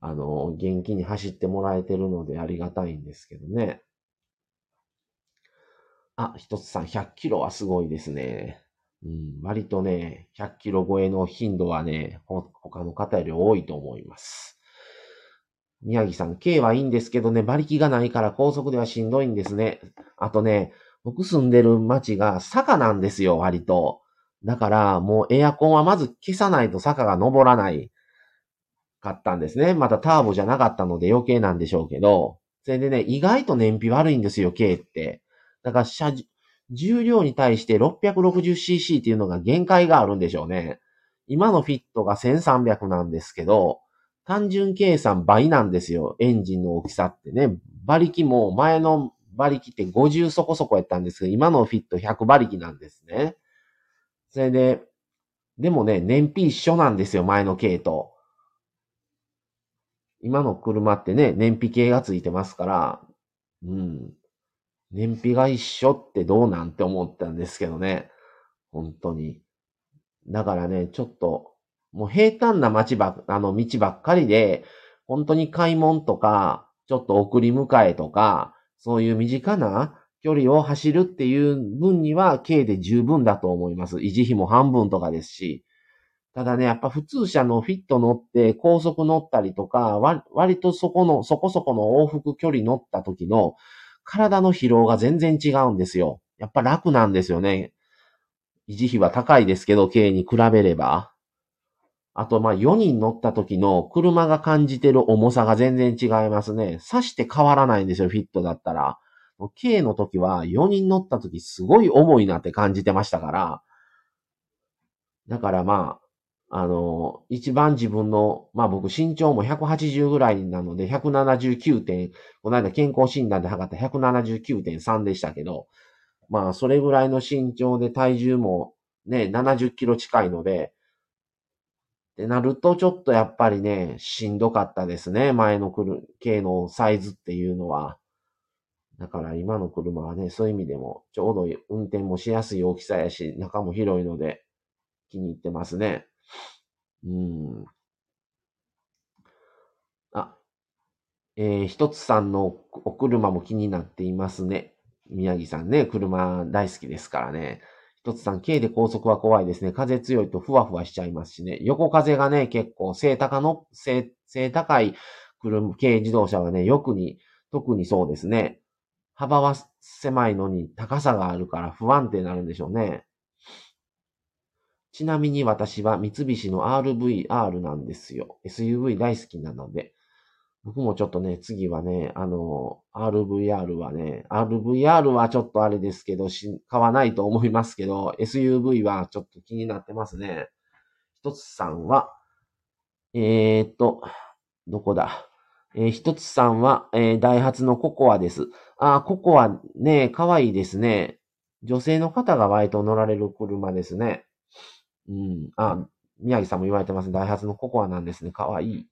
あの、元気に走ってもらえてるのでありがたいんですけどね。あ、一つさん、100キロはすごいですね。うん、割とね、100キロ超えの頻度はね、他の方より多いと思います。宮城さん、K はいいんですけどね、馬力がないから高速ではしんどいんですね。あとね、僕住んでる街が坂なんですよ、割と。だから、もうエアコンはまず消さないと坂が登らない。かったんですね。またターボじゃなかったので余計なんでしょうけど、それでね、意外と燃費悪いんですよ、軽って。だから車、重量に対して 660cc っていうのが限界があるんでしょうね。今のフィットが1300なんですけど、単純計算倍なんですよ、エンジンの大きさってね。馬力も前の馬力って50そこそこやったんですけど、今のフィット100馬力なんですね。それで、でもね、燃費一緒なんですよ、前の軽と。今の車ってね、燃費計がついてますから、うん。燃費が一緒ってどうなんて思ったんですけどね。本当に。だからね、ちょっと、もう平坦な街ば、あの道ばっかりで、本当に買い物とか、ちょっと送り迎えとか、そういう身近な距離を走るっていう分には、軽で十分だと思います。維持費も半分とかですし。ただね、やっぱ普通車のフィット乗って高速乗ったりとか、割とそこの、そこそこの往復距離乗った時の体の疲労が全然違うんですよ。やっぱ楽なんですよね。維持費は高いですけど、軽に比べれば。あと、ま、4人乗った時の車が感じてる重さが全然違いますね。刺して変わらないんですよ、フィットだったら。K の時は4人乗った時すごい重いなって感じてましたから。だからまあ、の、一番自分の、まあ僕身長も180ぐらいなので、179点、この間健康診断で測った179.3でしたけど、まあそれぐらいの身長で体重もね、70キロ近いので、ってなると、ちょっとやっぱりね、しんどかったですね。前の来る、K のサイズっていうのは。だから今の車はね、そういう意味でも、ちょうど運転もしやすい大きさやし、中も広いので、気に入ってますね。うん。あ、えー、ひとつさんのお車も気になっていますね。宮城さんね、車大好きですからね。一つさん、軽で高速は怖いですね。風強いとふわふわしちゃいますしね。横風がね、結構背高の、背、背高い車、軽自動車はね、よくに、特にそうですね。幅は狭いのに高さがあるから不安定になるんでしょうね。ちなみに私は三菱の RVR なんですよ。SUV 大好きなので。僕もちょっとね、次はね、あの、RVR はね、RVR はちょっとあれですけど、買わないと思いますけど、SUV はちょっと気になってますね。一つさんは、えー、っと、どこだ？えー、一つさんは、えー、ダイハツのココアです。あ、ココアね、可愛いですね。女性の方が割と乗られる車ですね。うん。あ、宮城さんも言われてます。ダイハツのココアなんですね。可愛いい。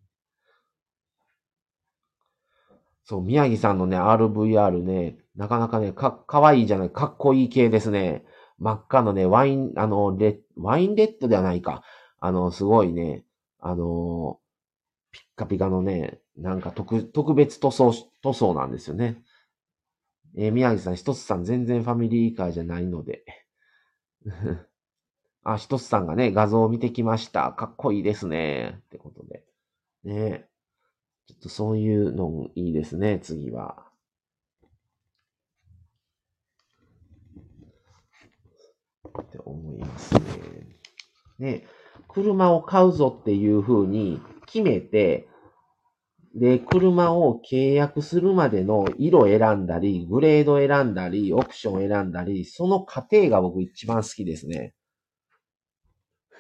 そう、宮城さんのね、RVR ね、なかなかね、か、かわいいじゃない、かっこいい系ですね。真っ赤のね、ワイン、あの、レワインレッドではないか。あの、すごいね、あの、ピッカピカのね、なんか特、特別塗装、塗装なんですよね。えー、宮城さん、ひとつさん全然ファミリーカーじゃないので。あ、ひとつさんがね、画像を見てきました。かっこいいですね。ってことで。ねちょっとそういうのいいですね、次は。って思いますね。ね、車を買うぞっていう風に決めて、で、車を契約するまでの色選んだり、グレード選んだり、オプション選んだり、その過程が僕一番好きですね。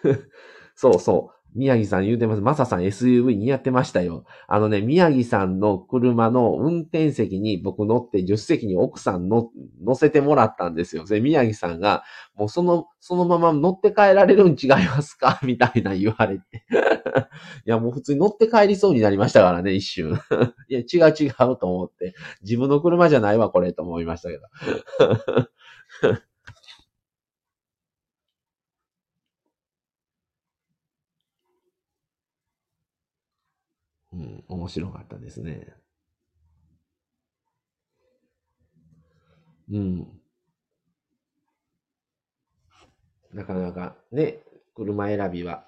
そうそう。宮城さん言うてます。マサさん SUV 似合ってましたよ。あのね、宮城さんの車の運転席に僕乗って、助手席に奥さんの乗せてもらったんですよ。で、宮城さんが、もうその、そのまま乗って帰られるん違いますか？みたいな言われて。いや、もう普通に乗って帰りそうになりましたからね、一瞬。いや、違う違うと思って。自分の車じゃないわ、これ、と思いましたけど。うん、面白かったですね。うん。なかなかね、車選びは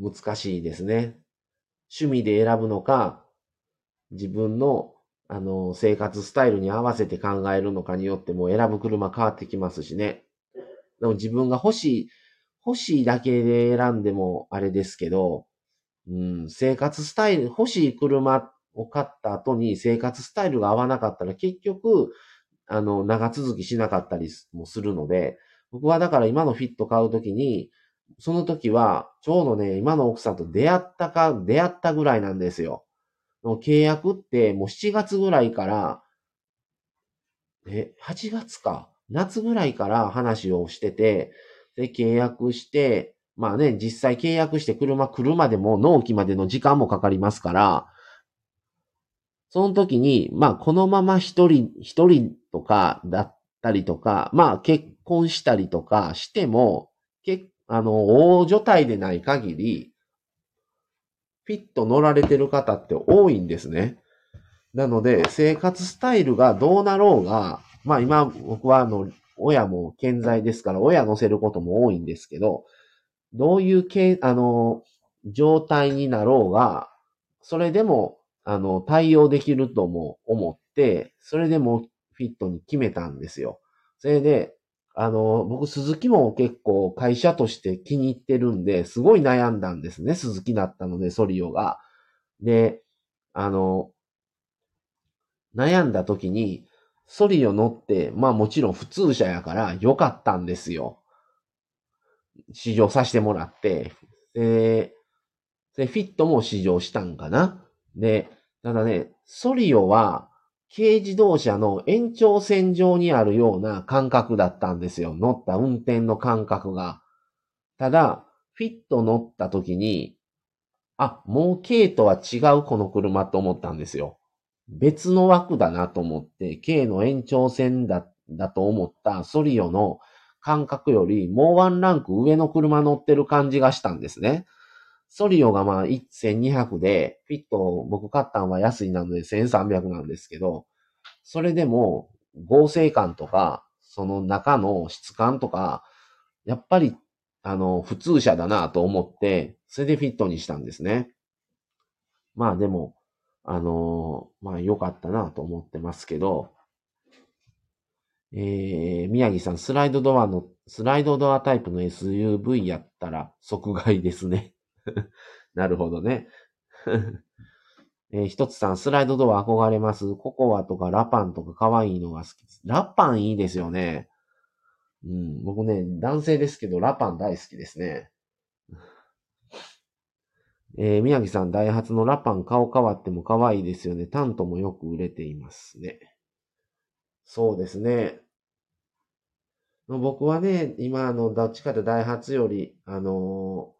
難しいですね。趣味で選ぶのか、自分のあの生活スタイルに合わせて考えるのかによっても選ぶ車変わってきますしね。でも自分が欲しい、欲しいだけで選んでもあれですけど、うん、生活スタイル、欲しい車を買った後に生活スタイルが合わなかったら結局、あの、長続きしなかったりもするので、僕はだから今のフィット買うときに、その時は、ちょうどね、今の奥さんと出会ったか、出会ったぐらいなんですよ。契約ってもう7月ぐらいから、え、8月か。夏ぐらいから話をしてて、で、契約して、まあね、実際契約して車来るまでも納期までの時間もかかりますから、その時に、まあ、このまま一人、一人とかだったりとか、まあ、結婚したりとかしても、けあの、大所帯でない限り、フィット乗られてる方って多いんですね。なので、生活スタイルがどうなろうが、まあ今僕はあの、親も健在ですから、親乗せることも多いんですけど、どういうけ、あの、状態になろうが、それでも、あの、対応できるとも思って、それでもフィットに決めたんですよ。それで、あの、僕、鈴木も結構会社として気に入ってるんで、すごい悩んだんですね。鈴木だったので、ソリオが。で、あの、悩んだ時に、ソリオ乗って、まあもちろん普通車やから良かったんですよ。試乗させてもらって。で、で、フィットも試乗したんかな？で、ただね、ソリオは軽自動車の延長線上にあるような感覚だったんですよ。乗った運転の感覚が。ただ、フィット乗った時に、あ、もう軽とは違うこの車と思ったんですよ。別の枠だなと思って、軽の延長線だ、だと思ったソリオの感覚よりもうワンランク上の車乗ってる感じがしたんですね。ソリオがまあ1200で、フィット僕買ったのは安いなので1300なんですけど、それでも合成感とか、その中の質感とか、やっぱり、あの、普通車だなと思って、それでフィットにしたんですね。まあでも、あの、まあ良かったなと思ってますけど、えー、宮城さん、スライドドアの、スライドドアタイプの SUV やったら即買いですね。なるほどね。えー、一つさん、スライドドア憧れます。ココアとかラパンとか可愛いのが好きです。ラパンいいですよね。うん、僕ね、男性ですけど、ラパン大好きですね。えー、宮城さん、ダイハツのラパン顔変わっても可愛いですよね。タントもよく売れていますね。そうですね。僕はね、今、の、どっちかとダイハツより、あのー、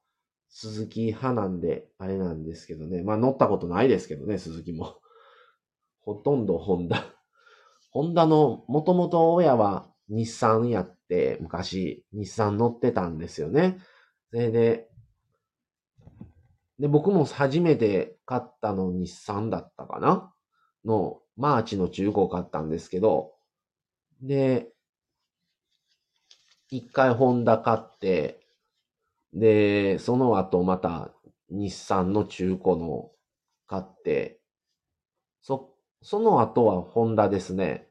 鈴木派なんで、あれなんですけどね。まあ乗ったことないですけどね、鈴木も。ほとんどホンダ。ホンダの、もともと親は日産やって、昔、日産乗ってたんですよね。それで、で、僕も初めて買ったの日産だったかな？の、マーチの中古を買ったんですけど、で、一回ホンダ買って、で、その後また日産の中古の買って、そ、その後はホンダですね。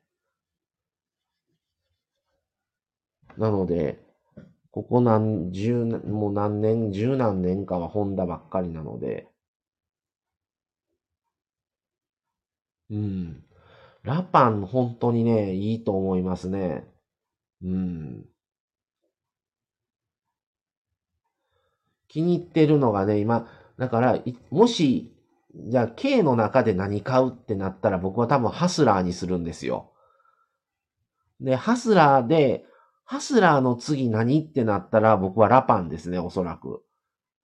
なので、ここ何十、もう何年、十何年かはホンダばっかりなので、うん。ラパン本当にね、いいと思いますね。うん。気に入ってるのがね、今、だから、もし、じゃあ、K の中で何買うってなったら僕は多分ハスラーにするんですよ。で、ハスラーで、ハスラーの次何ってなったら僕はラパンですね、おそらく。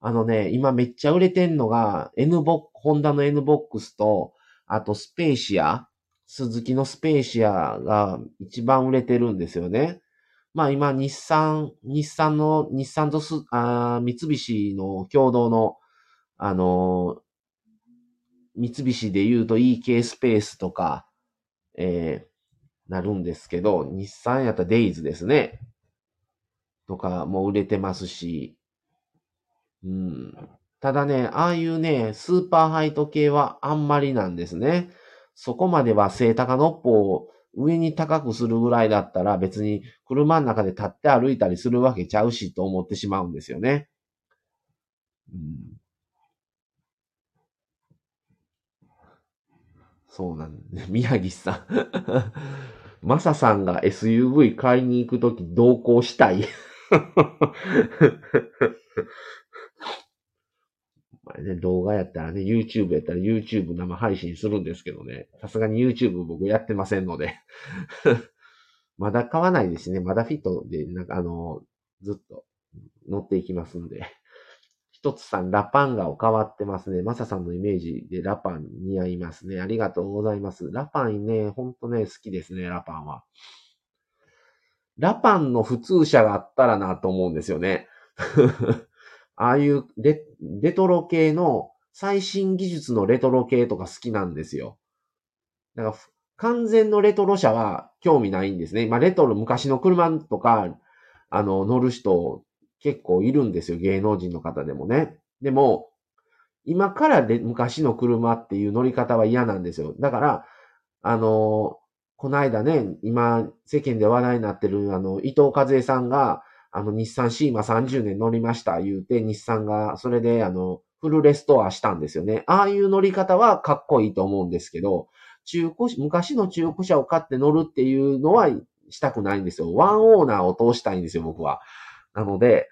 あのね、今めっちゃ売れてんのが、N ボックホンダの N ボックスと、あとスペーシア、鈴木のスペーシアが一番売れてるんですよね。まあ今、日産、日産の、日産とす、あ三菱の共同の、あの三菱で言うと EK スペースとか、えー、なるんですけど、日産やったデイズですね。とかも売れてますし、うん。ただね、ああいうね、スーパーハイト系はあんまりなんですね。そこまでは正高のっぽを上に高くするぐらいだったら別に車の中で立って歩いたりするわけちゃうしと思ってしまうんですよね。うん、そうなんだ、ね。宮城さん。マサさんが SUV 買いに行くとき同行したい？まあね、動画やったらね、YouTube やったら YouTube 生配信するんですけどね、さすがに YouTube 僕やってませんので まだ買わないですね。まだフィットで、なんかあの、ずっと乗っていきますんで。一一つさん、ラパンが変わってますね。マサさんのイメージでラパン似合いますね。ありがとうございます。ラパンね、ほんとね、好きですね、ラパンは。ラパンの普通車があったらなと思うんですよね。ああいうレレトロ系の最新技術のレトロ系とか好きなんですよ。だから完全のレトロ車は興味ないんですね。まあレトロ昔の車とか、あの、乗る人結構いるんですよ。芸能人の方でもね。でも、今からで昔の車っていう乗り方は嫌なんですよ。だから、あの、この間ね、今、世間で話題になってる、あの、伊藤和恵さんが、あの、日産シーマ30年乗りました言うて、日産が、それで、あの、フルレストアしたんですよね。ああいう乗り方はかっこいいと思うんですけど、中古車、昔の中古車を買って乗るっていうのはしたくないんですよ。ワンオーナーを通したいんですよ、僕は。なので、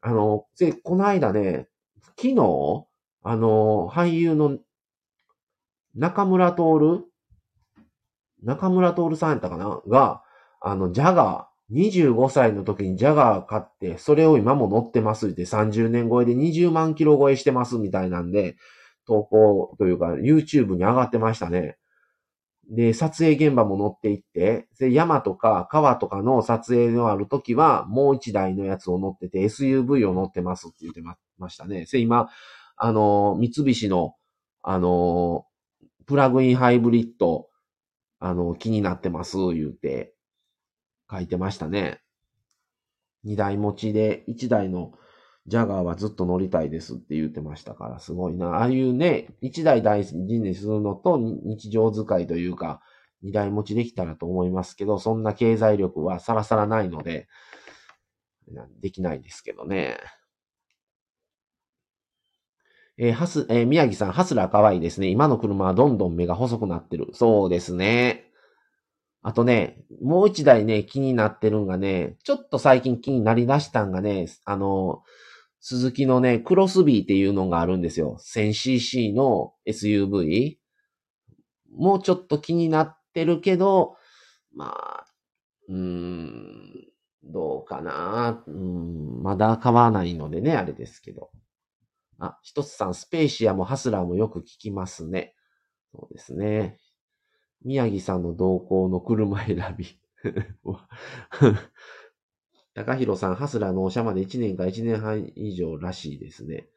あの、で、この間ね、昨日、あの、俳優の中村徹中村徹さんやったかな？が、あの、ジャガー、25歳の時にジャガー買って、それを今も乗ってますって30年超えで20万キロ超えしてますみたいなんで、投稿というか YouTube に上がってましたね。で、撮影現場も乗っていって、で、山とか川とかの撮影のある時は、もう一台のやつを乗ってて、SUV を乗ってますって言ってましたね。で、今、あの、三菱の、あの、プラグインハイブリッド、あの、気になってます、言うて、書いてましたね。二台持ちで、一台のジャガーはずっと乗りたいですって言ってましたから、すごいな。ああいうね、一台大事にするのと日常使いというか、二台持ちできたらと思いますけど、そんな経済力はさらさらないので、できないですけどね。えー、はす、えー、宮城さん、ハスラー可愛いですね。今の車はどんどん目が細くなってる。そうですね。あとね、もう一台ね、気になってるんがね、ちょっと最近気になりだしたんがね、あの、鈴木のね、クロスビーっていうのがあるんですよ。1000cc の SUV。もうちょっと気になってるけど、まあ、うーん、どうかな。うん、まだ買わないのでね、あれですけど。あ、一つさん、スペーシアもハスラーもよく聞きますね。そうですね。宮城さんの同行の車選び。高弘さん、ハスラー納車まで1年か1年半以上らしいですね。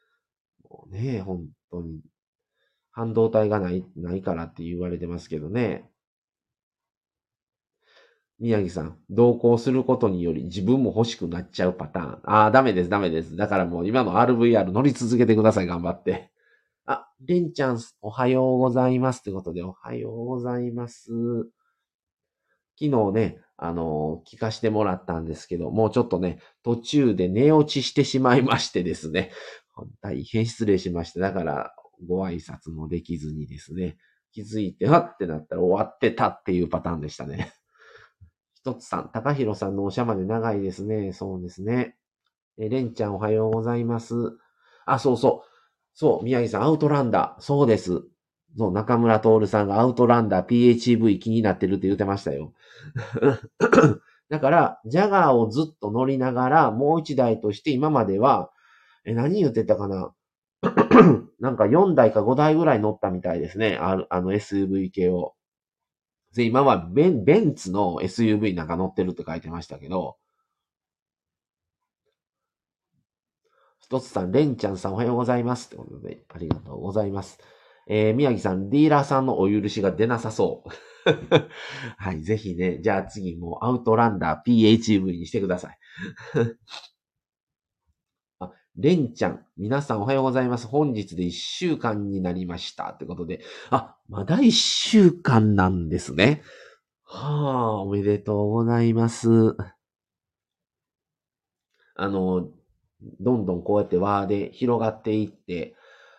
もうね、本当に。半導体がない、ないからって言われてますけどね。宮城さん、同行することにより自分も欲しくなっちゃうパターン。ああ、ダメです、ダメです。だからもう今の RVR 乗り続けてください、頑張って。あ、レンちゃん、おはようございます。ってことで、おはようございます。昨日ね、あの聞かしてもらったんですけど、もうちょっとね、途中で寝落ちしてしまいましてですね、大変失礼しました。だから、ご挨拶もできずにですね、気づいて、わってなったら終わってたっていうパターンでしたね。一つさん、高弘さんのおしゃまで長いですね。そうですね。え、レンちゃんおはようございます。あ、そうそう。そう、宮城さん、アウトランダー。そうです。そう、中村徹さんがアウトランダー PHEV 気になってるって言ってましたよ。だから、ジャガーをずっと乗りながら、もう一台として今までは、え、何言ってたかな？なんか4台か5台ぐらい乗ったみたいですね。ああの SUV 系を。で、今はベンベンツの SUV なんか乗ってるって書いてましたけど、一つさん、レンちゃんさんおはようございます。ってことで、ありがとうございます。えー、宮城さん、ディーラーさんのお許しが出なさそう。はい、ぜひね、じゃあ次もうアウトランダー PHV にしてください。あ、レンちゃん、皆さんおはようございます。本日で1週間になりました。ってことで、あ、まだ1週間なんですね。はあ、おめでとうございます。あの、どんどんこうやって輪で広がっていって、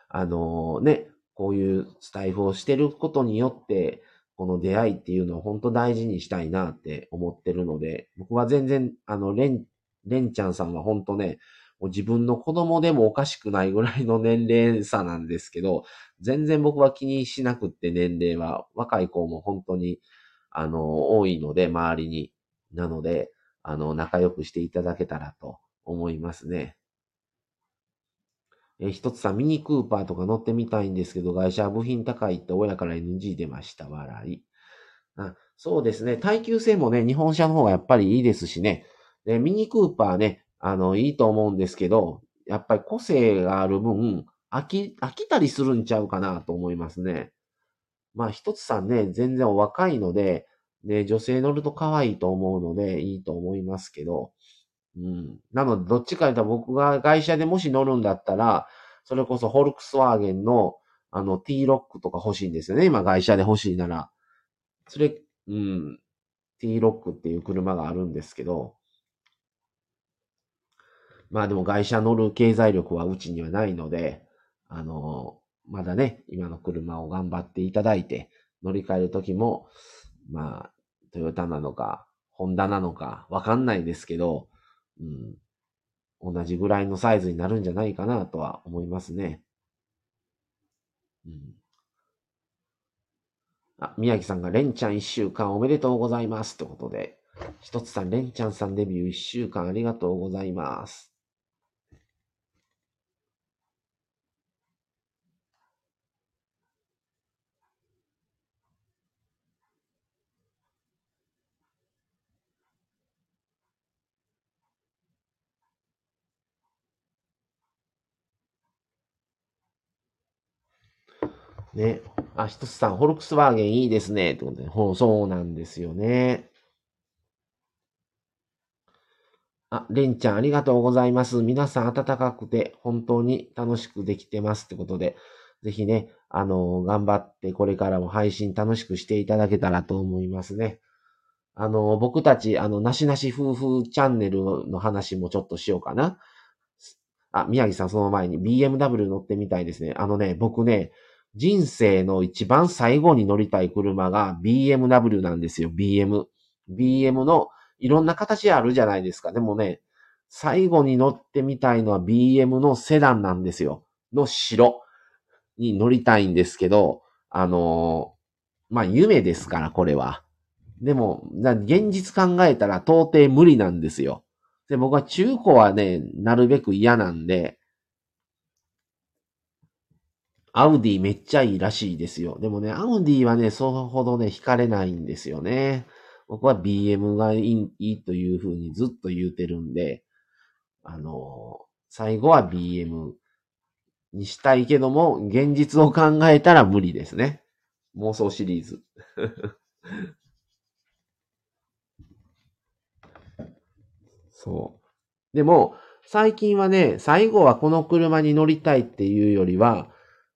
あのね、こういうスタイフをしてることによって、この出会いっていうのを本当大事にしたいなって思ってるので、僕は全然、あの、レン、レンちゃんさんは本当ね、もう自分の子供でもおかしくないぐらいの年齢差なんですけど、全然僕は気にしなくって年齢は、若い子も本当に、あの、多いので、周りに。なので、あの、仲良くしていただけたらと思いますね。えー、一つさん、ミニクーパーとか乗ってみたいんですけど、会社部品高いって親から NG 出ました。笑い。あそうですね。耐久性もね、日本車の方がやっぱりいいですしね。で、ミニクーパーね、あの、いいと思うんですけど、やっぱり個性がある分、飽き、飽きたりするんちゃうかなと思いますね。まあ、一つさんね、全然お若いので、で、女性乗ると可愛いと思うので、いいと思いますけど、うん。なので、どっちか言ったら僕が会社でもし乗るんだったら、それこそホルクスワーゲンの、あの、T ロックとか欲しいんですよね。今、会社で欲しいなら。それ、うん。T ロックっていう車があるんですけど、まあでも会社乗る経済力はうちにはないので、あの、まだね、今の車を頑張っていただいて、乗り換えるときも、まあ、トヨタなのか、ホンダなのか、わかんないですけど、うん、同じぐらいのサイズになるんじゃないかなとは思いますね。うん、あ、宮城さんが、レンちゃん一週間おめでとうございます。ってことで、ひとつさん、レンちゃんさんデビュー一週間ありがとうございます。ね。あ、ひとつさん、ホルクスワーゲンいいですね。ってことで、ほう、そうなんですよね。あ、レンちゃんありがとうございます。皆さん暖かくて本当に楽しくできてますってことで、ぜひね、あの、頑張ってこれからも配信楽しくしていただけたらと思いますね。あの、僕たち、あの、なしなし夫婦チャンネルの話もちょっとしようかな。あ、宮城さんその前に BMW 乗ってみたいですね。あのね、僕ね、人生の一番最後に乗りたい車が BMW なんですよ、BM。BM のいろんな形あるじゃないですか。でもね、最後に乗ってみたいのは BM のセダンなんですよ。の白に乗りたいんですけど、あのー、まあ、夢ですから、これは。でも、現実考えたら到底無理なんですよ。で、僕は中古はね、なるべく嫌なんで、アウディめっちゃいいらしいですよ。でもね、アウディはね、それほどね、惹かれないんですよね。僕は BM がいいいいというふうにずっと言うてるんで、あの、最後は BM にしたいけども、現実を考えたら無理ですね。妄想シリーズ。そう。でも、最近はね、最後はこの車に乗りたいっていうよりは、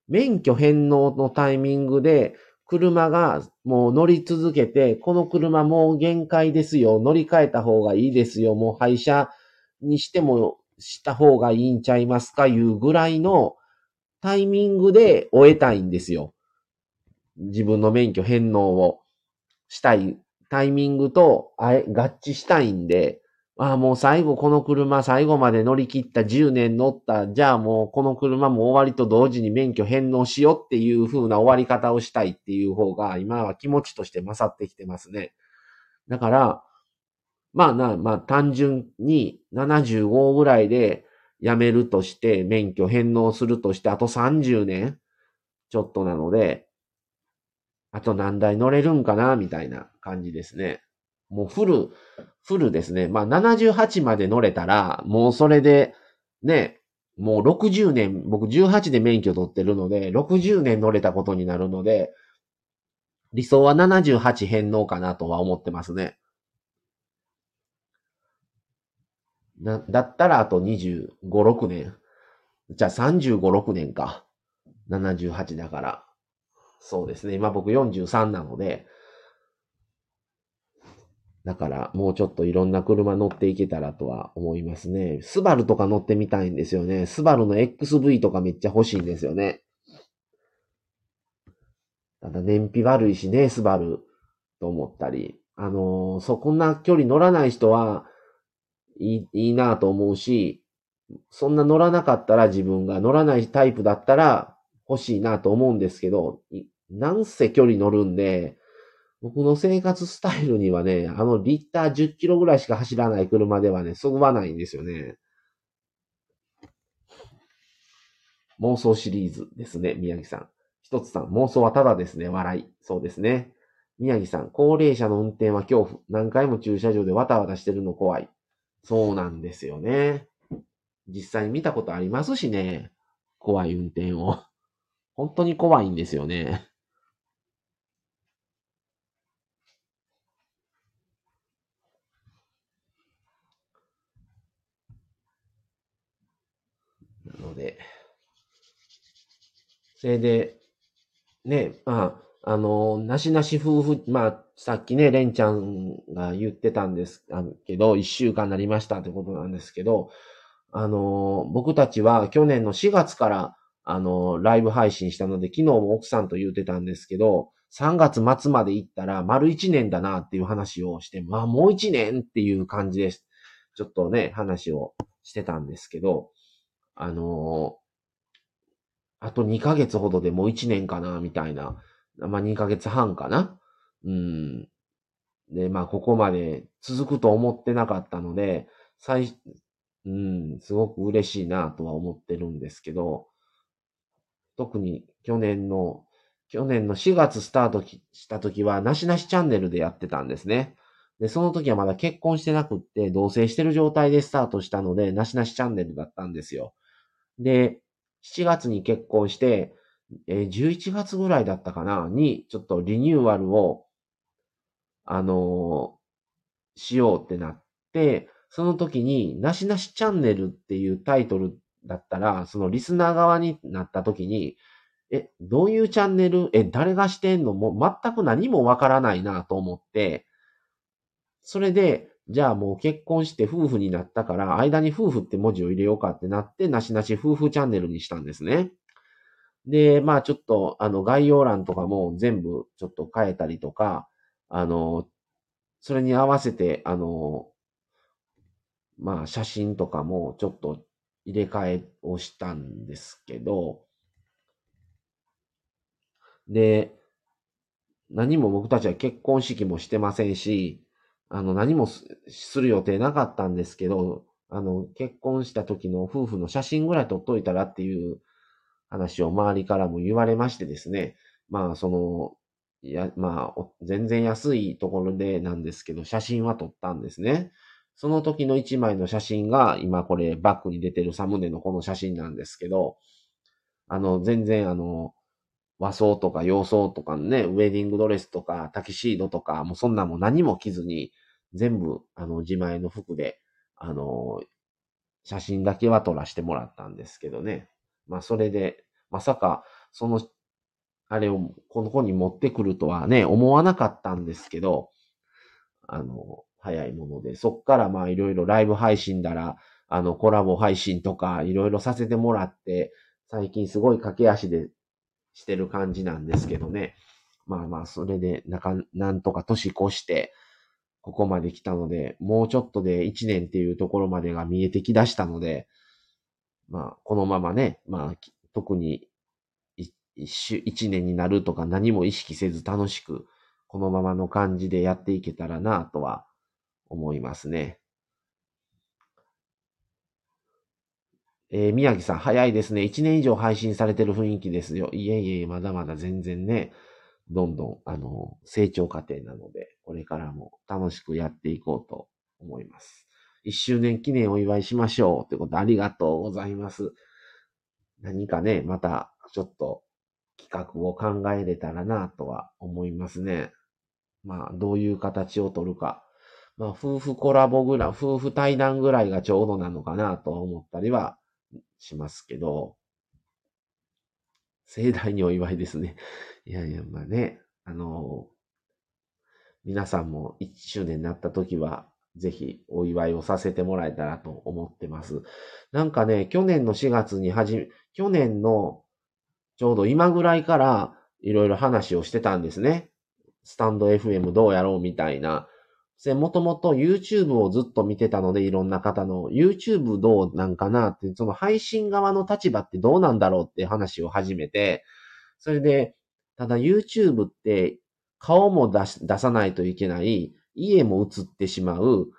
免許返納のタイミングで、車がもう乗り続けて、この車もう限界ですよ。乗り換えた方がいいですよ。もう廃車にしてもした方がいいんちゃいますかいうぐらいのタイミングで終えたいんですよ。自分の免許返納をしたいタイミングと合致したいんで、ああ、もう最後この車最後まで乗り切った10年乗った。じゃあもうこの車も終わりと同時に免許返納しようっていう風な終わり方をしたいっていう方が今は気持ちとして勝ってきてますね。だから、まあな、まあ単純に75ぐらいで辞めるとして免許返納するとしてあと30年ちょっとなので、あと何台乗れるんかなみたいな感じですね。もうフル、フルですね。まあ78まで乗れたら、もうそれで、ね、もう60年、僕18で免許取ってるので、60年乗れたことになるので、理想は78返納かなとは思ってますね。な、だったらあと25、6年。じゃあ35、6年か。78だから。そうですね。今僕43なので、だからもうちょっといろんな車乗っていけたらとは思いますね。スバルとか乗ってみたいんですよね。スバルの XV とかめっちゃ欲しいんですよね。ただ燃費悪いしね、スバルと思ったり。あのー、そこんな距離乗らない人はいいいいなと思うし、そんな乗らなかったら自分が乗らないタイプだったら欲しいなと思うんですけど、なんせ距離乗るんで、僕の生活スタイルにはね、あのリッター10キロぐらいしか走らない車ではね、そぐわないんですよね。妄想シリーズですね、宮城さん。一つさん、妄想はただですね、笑い。そうですね。宮城さん、高齢者の運転は恐怖。何回も駐車場でわたわたしてるの怖い。そうなんですよね。実際見たことありますしね。怖い運転を。本当に怖いんですよね。で、それで、ね、まあ、あの、なしなし夫婦、まあ、さっきね、レンちゃんが言ってたんですけど、一週間になりましたってことなんですけど、あの、僕たちは去年の4月から、あの、ライブ配信したので、昨日も奥さんと言ってたんですけど、3月末まで行ったら丸1年だなっていう話をして、まあもう1年っていう感じです。ちょっとね、話をしてたんですけど、あのあと2ヶ月ほどでもう1年かな、みたいな。まあ2ヶ月半かな。うん。で、まあここまで続くと思ってなかったので、最、うん、すごく嬉しいなとは思ってるんですけど、特に去年の、去年の4月スタートした時は、なしなしチャンネルでやってたんですね。で、その時はまだ結婚してなくって、同棲してる状態でスタートしたので、なしなしチャンネルだったんですよ。で、7月に結婚して、えー、11月ぐらいだったかな、に、ちょっとリニューアルを、あのー、しようってなって、その時に、なしなしチャンネルっていうタイトルだったら、そのリスナー側になった時に、え、どういうチャンネル？え、誰がしてんの？もう全く何もわからないなと思って、それで、じゃあもう結婚して夫婦になったから、間に夫婦って文字を入れようかってなって、なしなし夫婦チャンネルにしたんですね。で、まあちょっと、あの、概要欄とかも全部ちょっと変えたりとか、あの、それに合わせて、あの、まあ写真とかもちょっと入れ替えをしたんですけど、で、何も僕たちは結婚式もしてませんし、あの、何もする予定なかったんですけど、あの、結婚した時の夫婦の写真ぐらい撮っといたらっていう話を周りからも言われましてですね。まあ、その、いや、まあ、全然安いところでなんですけど、写真は撮ったんですね。その時の一枚の写真が、今これバックに出てるサムネのこの写真なんですけど、あの、全然あの、和装とか洋装とかね、ウェディングドレスとかタキシードとか、もうそんなも何も着ずに、全部、あの、自前の服で、あの、写真だけは撮らせてもらったんですけどね。まあ、それで、まさか、その、あれをこの子に持ってくるとはね、思わなかったんですけど、あの、早いもので、そっからまあいろいろライブ配信だら、あの、コラボ配信とかいろいろさせてもらって、最近すごい駆け足でしてる感じなんですけどね。まあまあ、それで、なか、なんとか年越して、ここまで来たので、もうちょっとで1年っていうところまでが見えてきだしたので、まあ、このままね、まあ、特に1年になるとか何も意識せず楽しく、このままの感じでやっていけたらなとは思いますね。えー、宮城さん、早いですね。1年以上配信されてる雰囲気ですよ。いえいえ、まだまだ全然ね、どんどん、あの、成長過程なので、これからも楽しくやっていこうと思います。1周年記念お祝いしましょうってことありがとうございます。何かね、またちょっと企画を考えれたらなとは思いますね。まあ、どういう形を取るか。まあ、夫婦コラボぐらい、夫婦対談ぐらいがちょうどなのかなと思ったりはしますけど、盛大にお祝いですね。いやいや、まあね、あの皆さんも1周年になった時は、ぜひお祝いをさせてもらえたらと思ってます。なんかね、去年の4月に始め、去年のちょうど今ぐらいからいろいろ話をしてたんですね。スタンド FM どうやろうみたいな。でもともと YouTube をずっと見てたので、いろんな方の。YouTube どうなんかなって、その配信側の立場ってどうなんだろうって話を始めて、それで、ただ YouTube って顔も出出さないといけない、家も映ってしまう、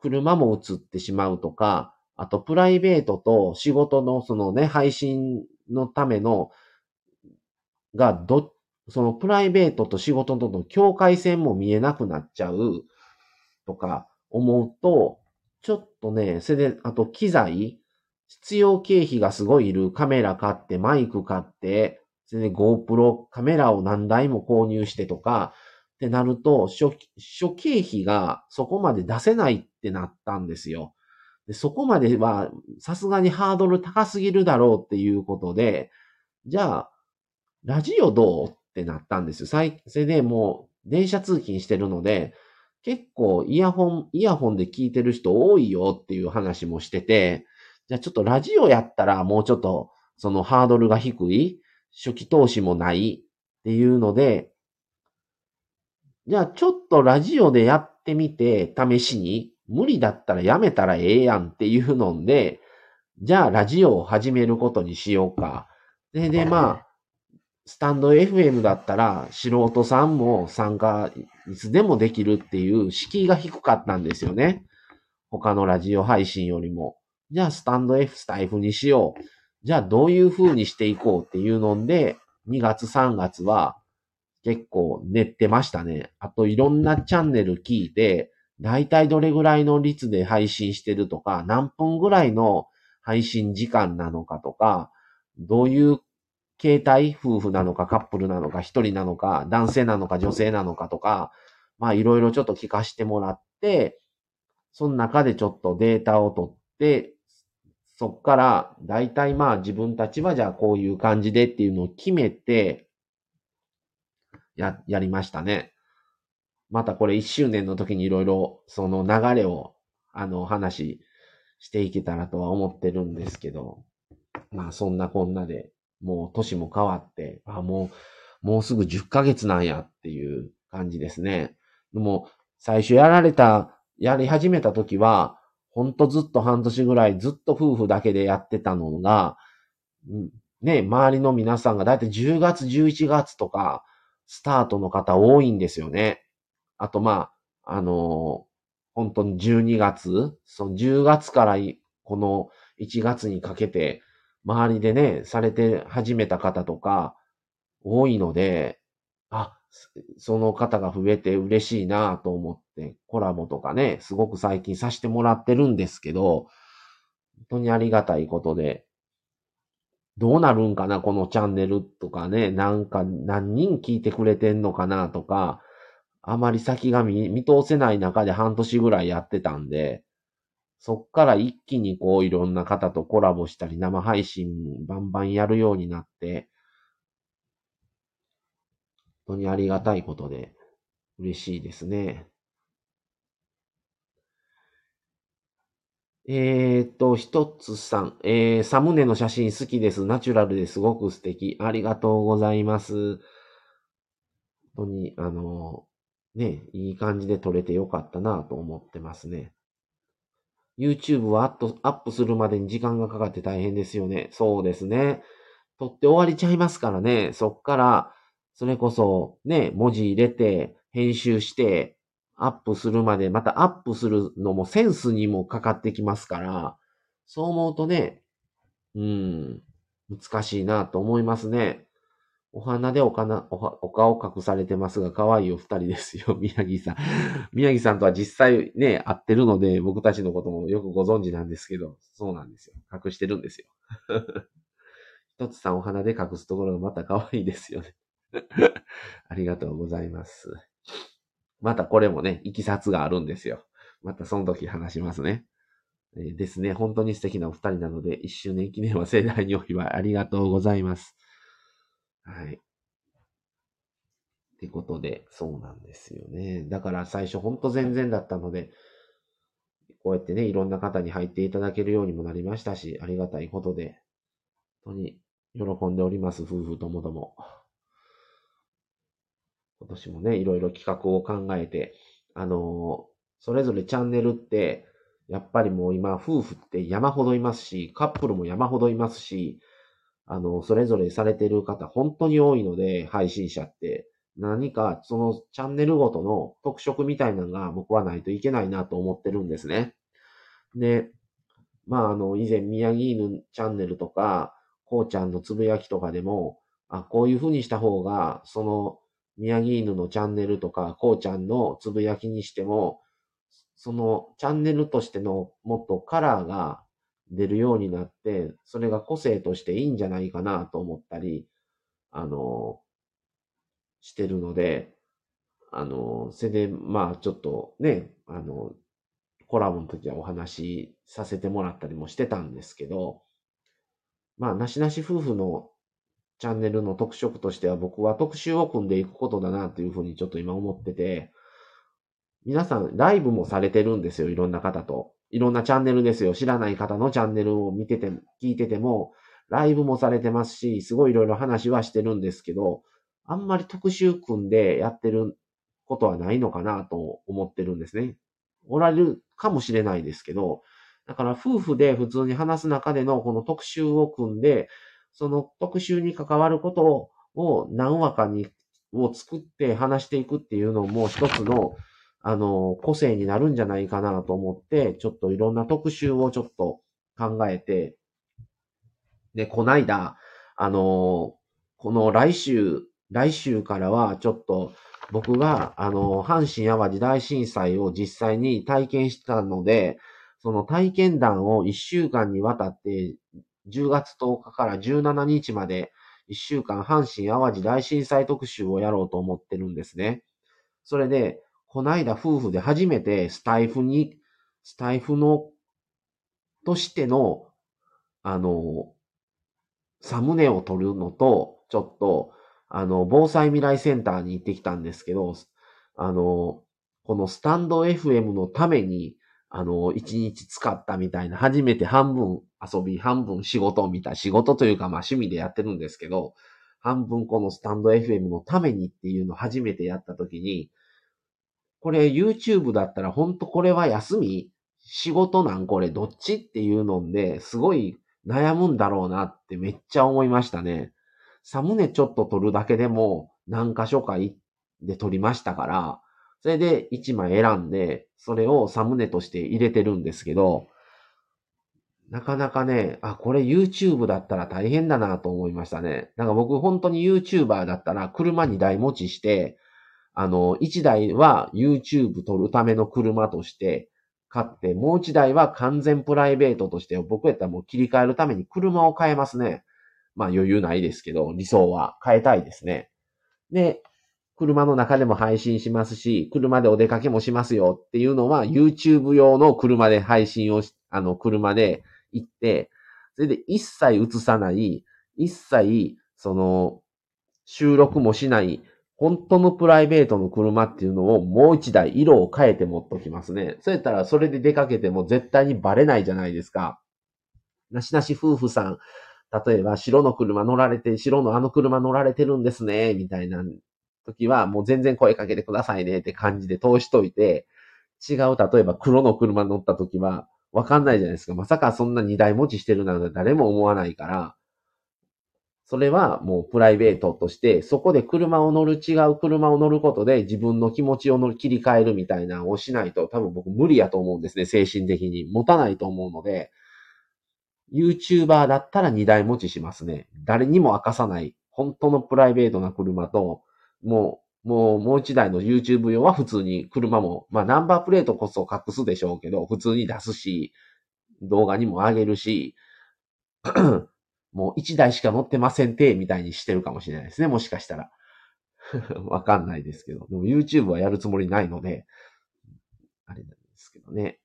車も映ってしまうとか、あとプライベートと仕事のそのね、配信のための、が、ど、そのプライベートと仕事との境界線も見えなくなっちゃう。とか思うと、ちょっとね、それで、あと機材、必要経費がすごいいるカメラ買って、マイク買って、それで GoPro カメラを何台も購入してとか、ってなると、初、初経費がそこまで出せないってなったんですよ。でそこまでは、さすがにハードル高すぎるだろうっていうことで、じゃあ、ラジオどう？ってなったんですよ。それでもう、電車通勤してるので、結構イヤホン、イヤホンで聞いてる人多いよっていう話もしてて、じゃあちょっとラジオやったらもうちょっとそのハードルが低い、初期投資もないっていうので、じゃあちょっとラジオでやってみて、試しに、無理だったらやめたらええやんっていうので、じゃあラジオを始めることにしようか。で、で、まあ、スタンド FM だったら素人さんも参加いつでもできるっていう敷居が低かったんですよね。他のラジオ配信よりも。じゃあスタンド F スタイフにしよう。じゃあどういう風にしていこうっていうので、2月3月は結構練ってましたね。あといろんなチャンネル聞いて、だいたいどれぐらいの率で配信してるとか、何分ぐらいの配信時間なのかとか、どういう携帯夫婦なのかカップルなのか一人なのか男性なのか女性なのかとか、まあいろいろちょっと聞かせてもらって、その中でちょっとデータを取って、そっから大体まあ自分たちはじゃあこういう感じでっていうのを決めて、や、やりましたね。またこれ一周年の時にいろいろその流れをあの話していけたらとは思ってるんですけど、まあそんなこんなでもう年も変わって、あ、もう、もうすぐ10ヶ月なんやっていう感じですね。でも、最初やられた、やり始めた時は、ほんとずっと半年ぐらいずっと夫婦だけでやってたのが、ね、周りの皆さんがだいたい10月、11月とか、スタートの方多いんですよね。あと、まあ、あのー、本当に12月、その10月からこの1月にかけて、周りでね、されて始めた方とか多いので、あ、その方が増えて嬉しいなと思って、コラボとかね、すごく最近させてもらってるんですけど、本当にありがたいことで、どうなるんかな、このチャンネルとかね、なんか何人聞いてくれてんのかなとか、あまり先が見見通せない中で半年ぐらいやってたんで、そっから一気にこういろんな方とコラボしたり生配信バンバンやるようになって、本当にありがたいことで嬉しいですね。えー、っと、一つさん、えー、サムネの写真好きです。ナチュラルですごく素敵。ありがとうございます。本当に、あの、ね、いい感じで撮れてよかったなと思ってますね。YouTube はアップするまでに時間がかかって大変ですよね。そうですね。撮って終わりちゃいますからね。そっから、それこそね、文字入れて、編集して、アップするまで、またアップするのもセンスにもかかってきますから、そう思うとね、うん、難しいなと思いますね。お花でおかな、おお顔隠されてますが、可愛いお二人ですよ、宮城さん。宮城さんとは実際ね、会ってるので、僕たちのこともよくご存知なんですけど、そうなんですよ。隠してるんですよ。一つさんお花で隠すところがまた可愛いですよね。ありがとうございます。またこれもね、いきさつがあるんですよ。またその時話しますね。えー、ですね。本当に素敵なお二人なので、一周年記念は盛大にお祝いありがとうございます。はい。ってことで、そうなんですよね。だから最初ほんと全然だったので、こうやってね、いろんな方に入っていただけるようにもなりましたし、ありがたいことで、本当に喜んでおります、夫婦ともども。今年もね、いろいろ企画を考えて、あの、それぞれチャンネルって、やっぱりもう今、夫婦って山ほどいますし、カップルも山ほどいますし、あの、それぞれされてる方、本当に多いので、配信者って、何か、そのチャンネルごとの特色みたいなのが僕はないといけないなと思ってるんですね。で、まあ、あの、以前、宮城犬チャンネルとか、こうちゃんのつぶやきとかでも、あ、こういう風にした方が、その、宮城犬のチャンネルとか、こうちゃんのつぶやきにしても、そのチャンネルとしてのもっとカラーが出るようになって、それが個性としていいんじゃないかなと思ったり、あの、してるので、あの、それで、まあ、ちょっとね、あの、コラボの時はお話しさせてもらったりもしてたんですけど、まあ、なしなし夫婦のチャンネルの特色としては僕は特集を組んでいくことだなというふうにちょっと今思ってて、皆さんライブもされてるんですよ、いろんな方と。いろんなチャンネルですよ。知らない方のチャンネルを見てて、聞いてても、ライブもされてますし、すごいいろいろ話はしてるんですけど、あんまり特集組んでやってることはないのかなと思ってるんですね。おられるかもしれないですけど、だから夫婦で普通に話す中でのこの特集を組んで、その特集に関わることを何話かに、を作って話していくっていうのも一つの、あの、個性になるんじゃないかなと思って、ちょっといろんな特集をちょっと考えて、で、こないだ、あの、この来週、来週からはちょっと僕が、あの、阪神淡路大震災を実際に体験したので、その体験談を1週間にわたって10月10日から17日まで1週間阪神淡路大震災特集をやろうと思ってるんですね。それで、こないだ夫婦で初めてスタイフに、スタイフの、としての、あの、サムネを撮るのと、ちょっと、あの、防災未来センターに行ってきたんですけど、あの、このスタンド FM のために、あの、一日使ったみたいな、初めて半分遊び、半分仕事みた、仕事というかまあ趣味でやってるんですけど、半分このスタンド FM のためにっていうのを初めてやったときに、これ YouTube だったら本当これは休み？仕事なん？これどっち？っていうので、すごい悩むんだろうなってめっちゃ思いましたね。サムネちょっと撮るだけでも何箇所かで撮りましたから、それで1枚選んで、それをサムネとして入れてるんですけど、なかなかね、あ、これ YouTube だったら大変だなと思いましたね。なんか僕本当に YouTuber だったら車2台持ちして、あの、1台は YouTube 撮るための車として買って、もう1台は完全プライベートとして僕やったらもう切り替えるために車を変えますね。まあ余裕ないですけど、理想は変えたいですね。で、車の中でも配信しますし、車でお出かけもしますよっていうのは、YouTube 用の車で配信を、あの、車で行って、それで一切映さない、一切、その、収録もしない、本当のプライベートの車っていうのをもう一台色を変えて持っときますね。そうやったらそれで出かけても絶対にバレないじゃないですか。なしなし夫婦さん、例えば白の車乗られて、白のあの車乗られてるんですね、みたいな時は、もう全然声かけてくださいねって感じで通しといて、違う、例えば黒の車乗った時は、わかんないじゃないですか。まさかそんな二台持ちしてるなんて誰も思わないから、それはもうプライベートとして、そこで車を乗る、違う車を乗ることで自分の気持ちを乗り切り替えるみたいなのをしないと多分僕無理やと思うんですね、精神的に。持たないと思うので、YouTuber だったら二台持ちしますね。誰にも明かさない、本当のプライベートな車と、もう、もう、もう一台の YouTube 用は普通に車も、まあナンバープレートこそ隠すでしょうけど、普通に出すし、動画にも上げるし、もう一台しか乗ってませんて、みたいにしてるかもしれないですね、もしかしたら。わかんないですけど。でも YouTube はやるつもりないので、あれなんですけどね。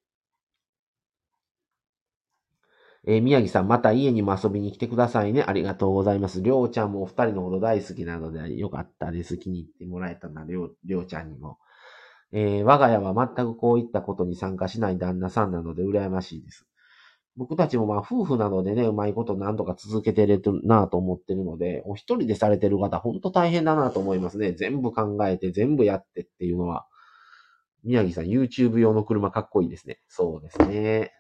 えー、宮城さん、また家にも遊びに来てくださいね。ありがとうございます。りょうちゃんもお二人のこと大好きなので、よかったです。気に入ってもらえたな、りょう、りょうちゃんにも。えー、我が家は全くこういったことに参加しない旦那さんなので羨ましいです。僕たちもまあ夫婦なのでね、うまいこと何とか続けてるなと思ってるので、お一人でされてる方、ほんと大変だなと思いますね。全部考えて、全部やってっていうのは。宮城さん、YouTube 用の車かっこいいですね。そうですね。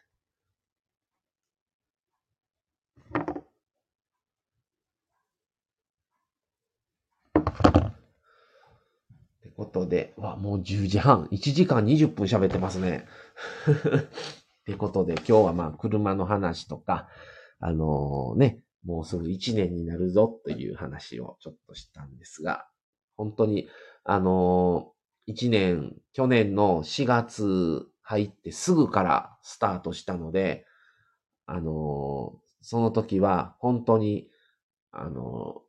ってことで、わ、もう10時半。1時間20分喋ってますね。ってことで、今日はまあ、車の話とか、あのー、ね、もうすぐ1年になるぞという話をちょっとしたんですが、本当に、あのー、1年、去年の4月入ってすぐからスタートしたので、あのー、その時は本当に、あの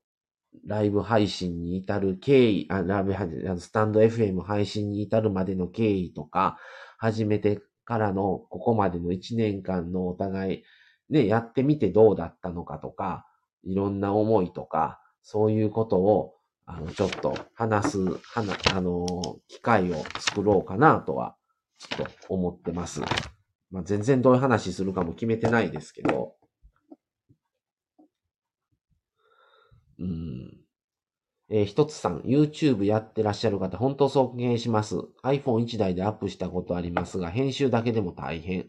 ー、ライブ配信に至る経緯、あ、ライブ配信、スタンド FM 配信に至るまでの経緯とか、始めてからのここまでの1年間のお互い、ね、やってみてどうだったのかとか、いろんな思いとか、そういうことを、あの、ちょっと話す、話、あの、機会を作ろうかなとは、ちょっと思ってます。まあ、全然どういう話するかも決めてないですけど、うん。えー、一つさん、YouTube やってらっしゃる方、本当尊敬します。iPhone1 台でアップしたことありますが、編集だけでも大変。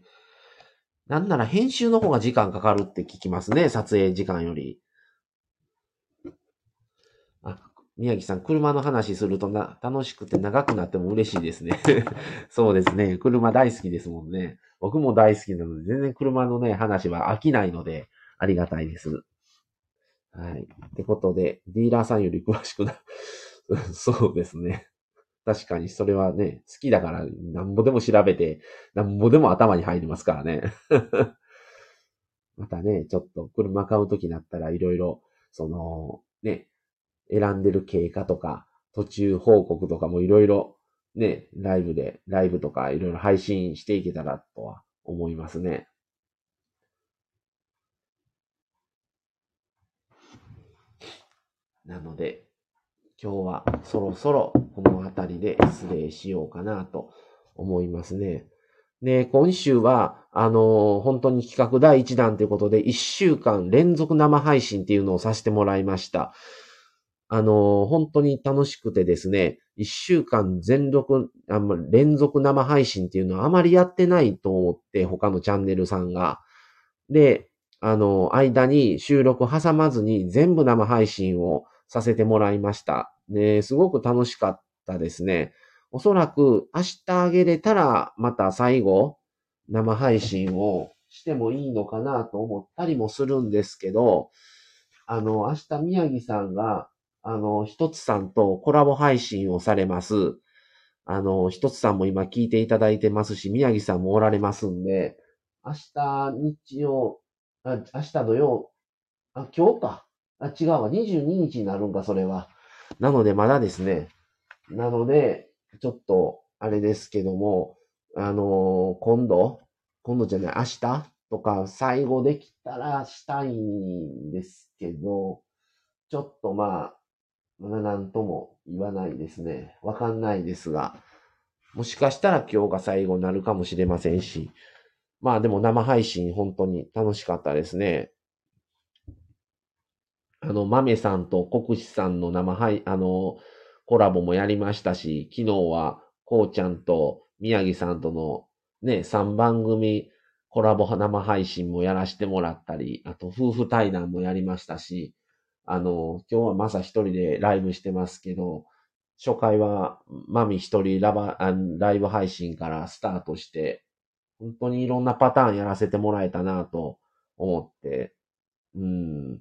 なんなら編集の方が時間かかるって聞きますね、撮影時間より。あ、宮城さん、車の話するとな、楽しくて長くなっても嬉しいですね。そうですね。車大好きですもんね。僕も大好きなので、全然車のね、話は飽きないので、ありがたいです。はい。ってことで、ディーラーさんより詳しくな、そうですね。確かにそれはね、好きだからなんぼでも調べて、なんぼでも頭に入りますからね。またね、ちょっと車買うときになったらいろいろ、その、ね、選んでる経過とか、途中報告とかもいろいろ、ね、ライブで、ライブとかいろいろ配信していけたらとは思いますね。なので、今日はそろそろこの辺りで失礼しようかなと思いますね。で、今週は、あのー、本当に企画第1弾ということで、1週間連続生配信っていうのをさせてもらいました。あのー、本当に楽しくてですね、1週間全録、あんま連続生配信っていうのはあまりやってないと思って、他のチャンネルさんが。で、あのー、間に収録挟まずに全部生配信をさせてもらいました。ね、すごく楽しかったですね。おそらく明日あげれたらまた最後生配信をしてもいいのかなと思ったりもするんですけど、あの、明日宮城さんが、あの、一つさんとコラボ配信をされます。あの、一つさんも今聞いていただいてますし、宮城さんもおられますんで、明日日曜、あ明日土曜、あ、今日か。あ、違うわ。22日になるんか、それは。なので、まだですね。なので、ちょっと、あれですけども、あのー、今度、今度じゃない、明日とか、最後できたらしたいんですけど、ちょっとまあ、まだ何とも言わないですね。わかんないですが、もしかしたら今日が最後になるかもしれませんし、まあでも生配信本当に楽しかったですね。あの、豆さんと国士さんの生配、あの、コラボもやりましたし、昨日は、こうちゃんと宮城さんとのね、3番組コラボ生配信もやらせてもらったり、あと夫婦対談もやりましたし、あの、今日はまさ一人でライブしてますけど、初回はマミ一人ラバライブ配信からスタートして、本当にいろんなパターンやらせてもらえたなと思って、うん、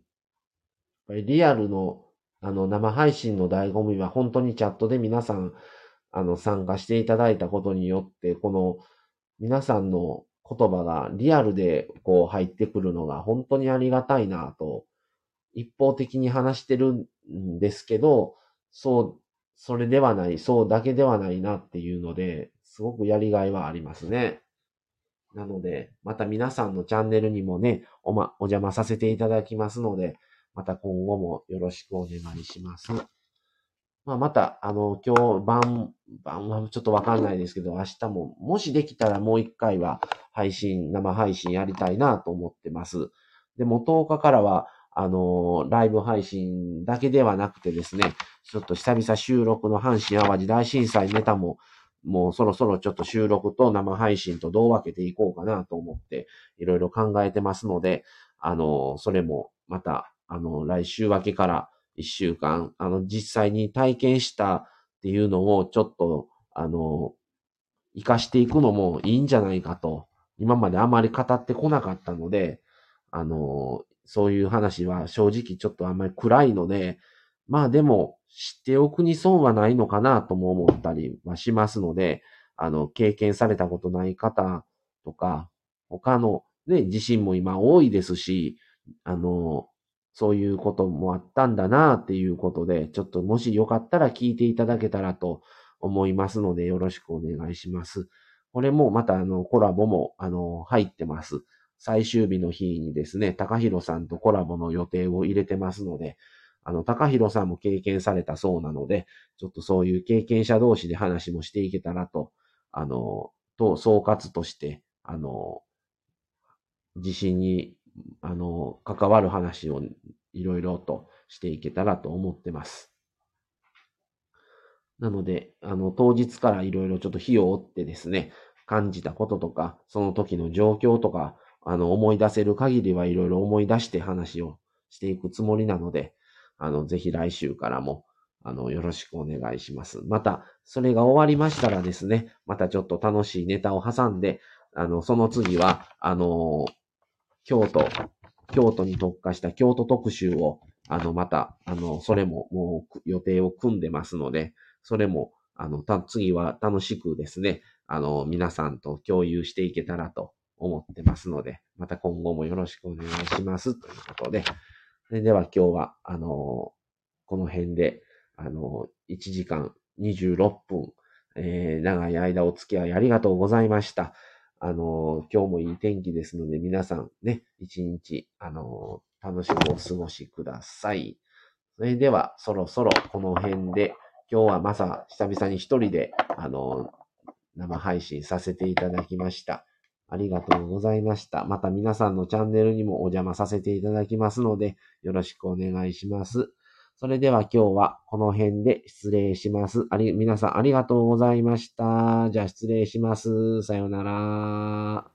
リアルの、あの、生配信の醍醐味は本当にチャットで皆さん、あの、参加していただいたことによって、この、皆さんの言葉がリアルでこう入ってくるのが本当にありがたいなと、一方的に話してるんですけど、そう、それではない、そうだけではないなっていうので、すごくやりがいはありますね。なので、また皆さんのチャンネルにもね、おま、お邪魔させていただきますので、また今後もよろしくお願いします。まあ、また、あの、今日晩、晩はちょっとわかんないですけど、明日も、もしできたらもう一回は配信、生配信やりたいなと思ってます。でも10日からは、あの、ライブ配信だけではなくてですね、ちょっと久々収録の阪神淡路大震災ネタも、もうそろそろちょっと収録と生配信とどう分けていこうかなと思って、いろいろ考えてますので、あの、それもまたあの、来週明けから一週間、あの、実際に体験したっていうのをちょっと、あの、活かしていくのもいいんじゃないかと、今まであまり語ってこなかったので、あの、そういう話は正直ちょっとあんまり暗いので、まあでも知っておくに損はないのかなとも思ったりはしますので、あの、経験されたことない方とか、他のね、地震も今多いですし、あの、そういうこともあったんだなっていうことで、ちょっともしよかったら聞いていただけたらと思いますので、よろしくお願いします。これもまたあの、コラボもあの、入ってます。最終日の日にですね、高弘さんとコラボの予定を入れてますので、あの、高弘さんも経験されたそうなので、ちょっとそういう経験者同士で話もしていけたらと、あの、と、総括として、あの、地震に、あの、関わる話をいろいろとしていけたらと思ってます。なので、あの、当日からいろいろちょっと火を追ってですね、感じたこととか、その時の状況とか、あの、思い出せる限りはいろいろ思い出して話をしていくつもりなので、あの、ぜひ来週からも、あの、よろしくお願いします。また、それが終わりましたらですね、またちょっと楽しいネタを挟んで、あの、その次は、あの、京都、京都に特化した京都特集を、あの、また、あの、それももう予定を組んでますので、それも、あの、た、次は楽しくですね、あの、皆さんと共有していけたらと思ってますので、また今後もよろしくお願いします。ということで、それでは今日は、あの、この辺で、あの、1時間26分、えー、長い間お付き合いありがとうございました。あの、今日もいい天気ですので、皆さんね、一日、あの、楽しくお過ごしください。それでは、そろそろこの辺で、今日はまさ、久々に一人で、あの、生配信させていただきました。ありがとうございました。また皆さんのチャンネルにもお邪魔させていただきますので、よろしくお願いします。それでは今日はこの辺で失礼します。あり、皆さんありがとうございました。じゃあ失礼します。さようなら。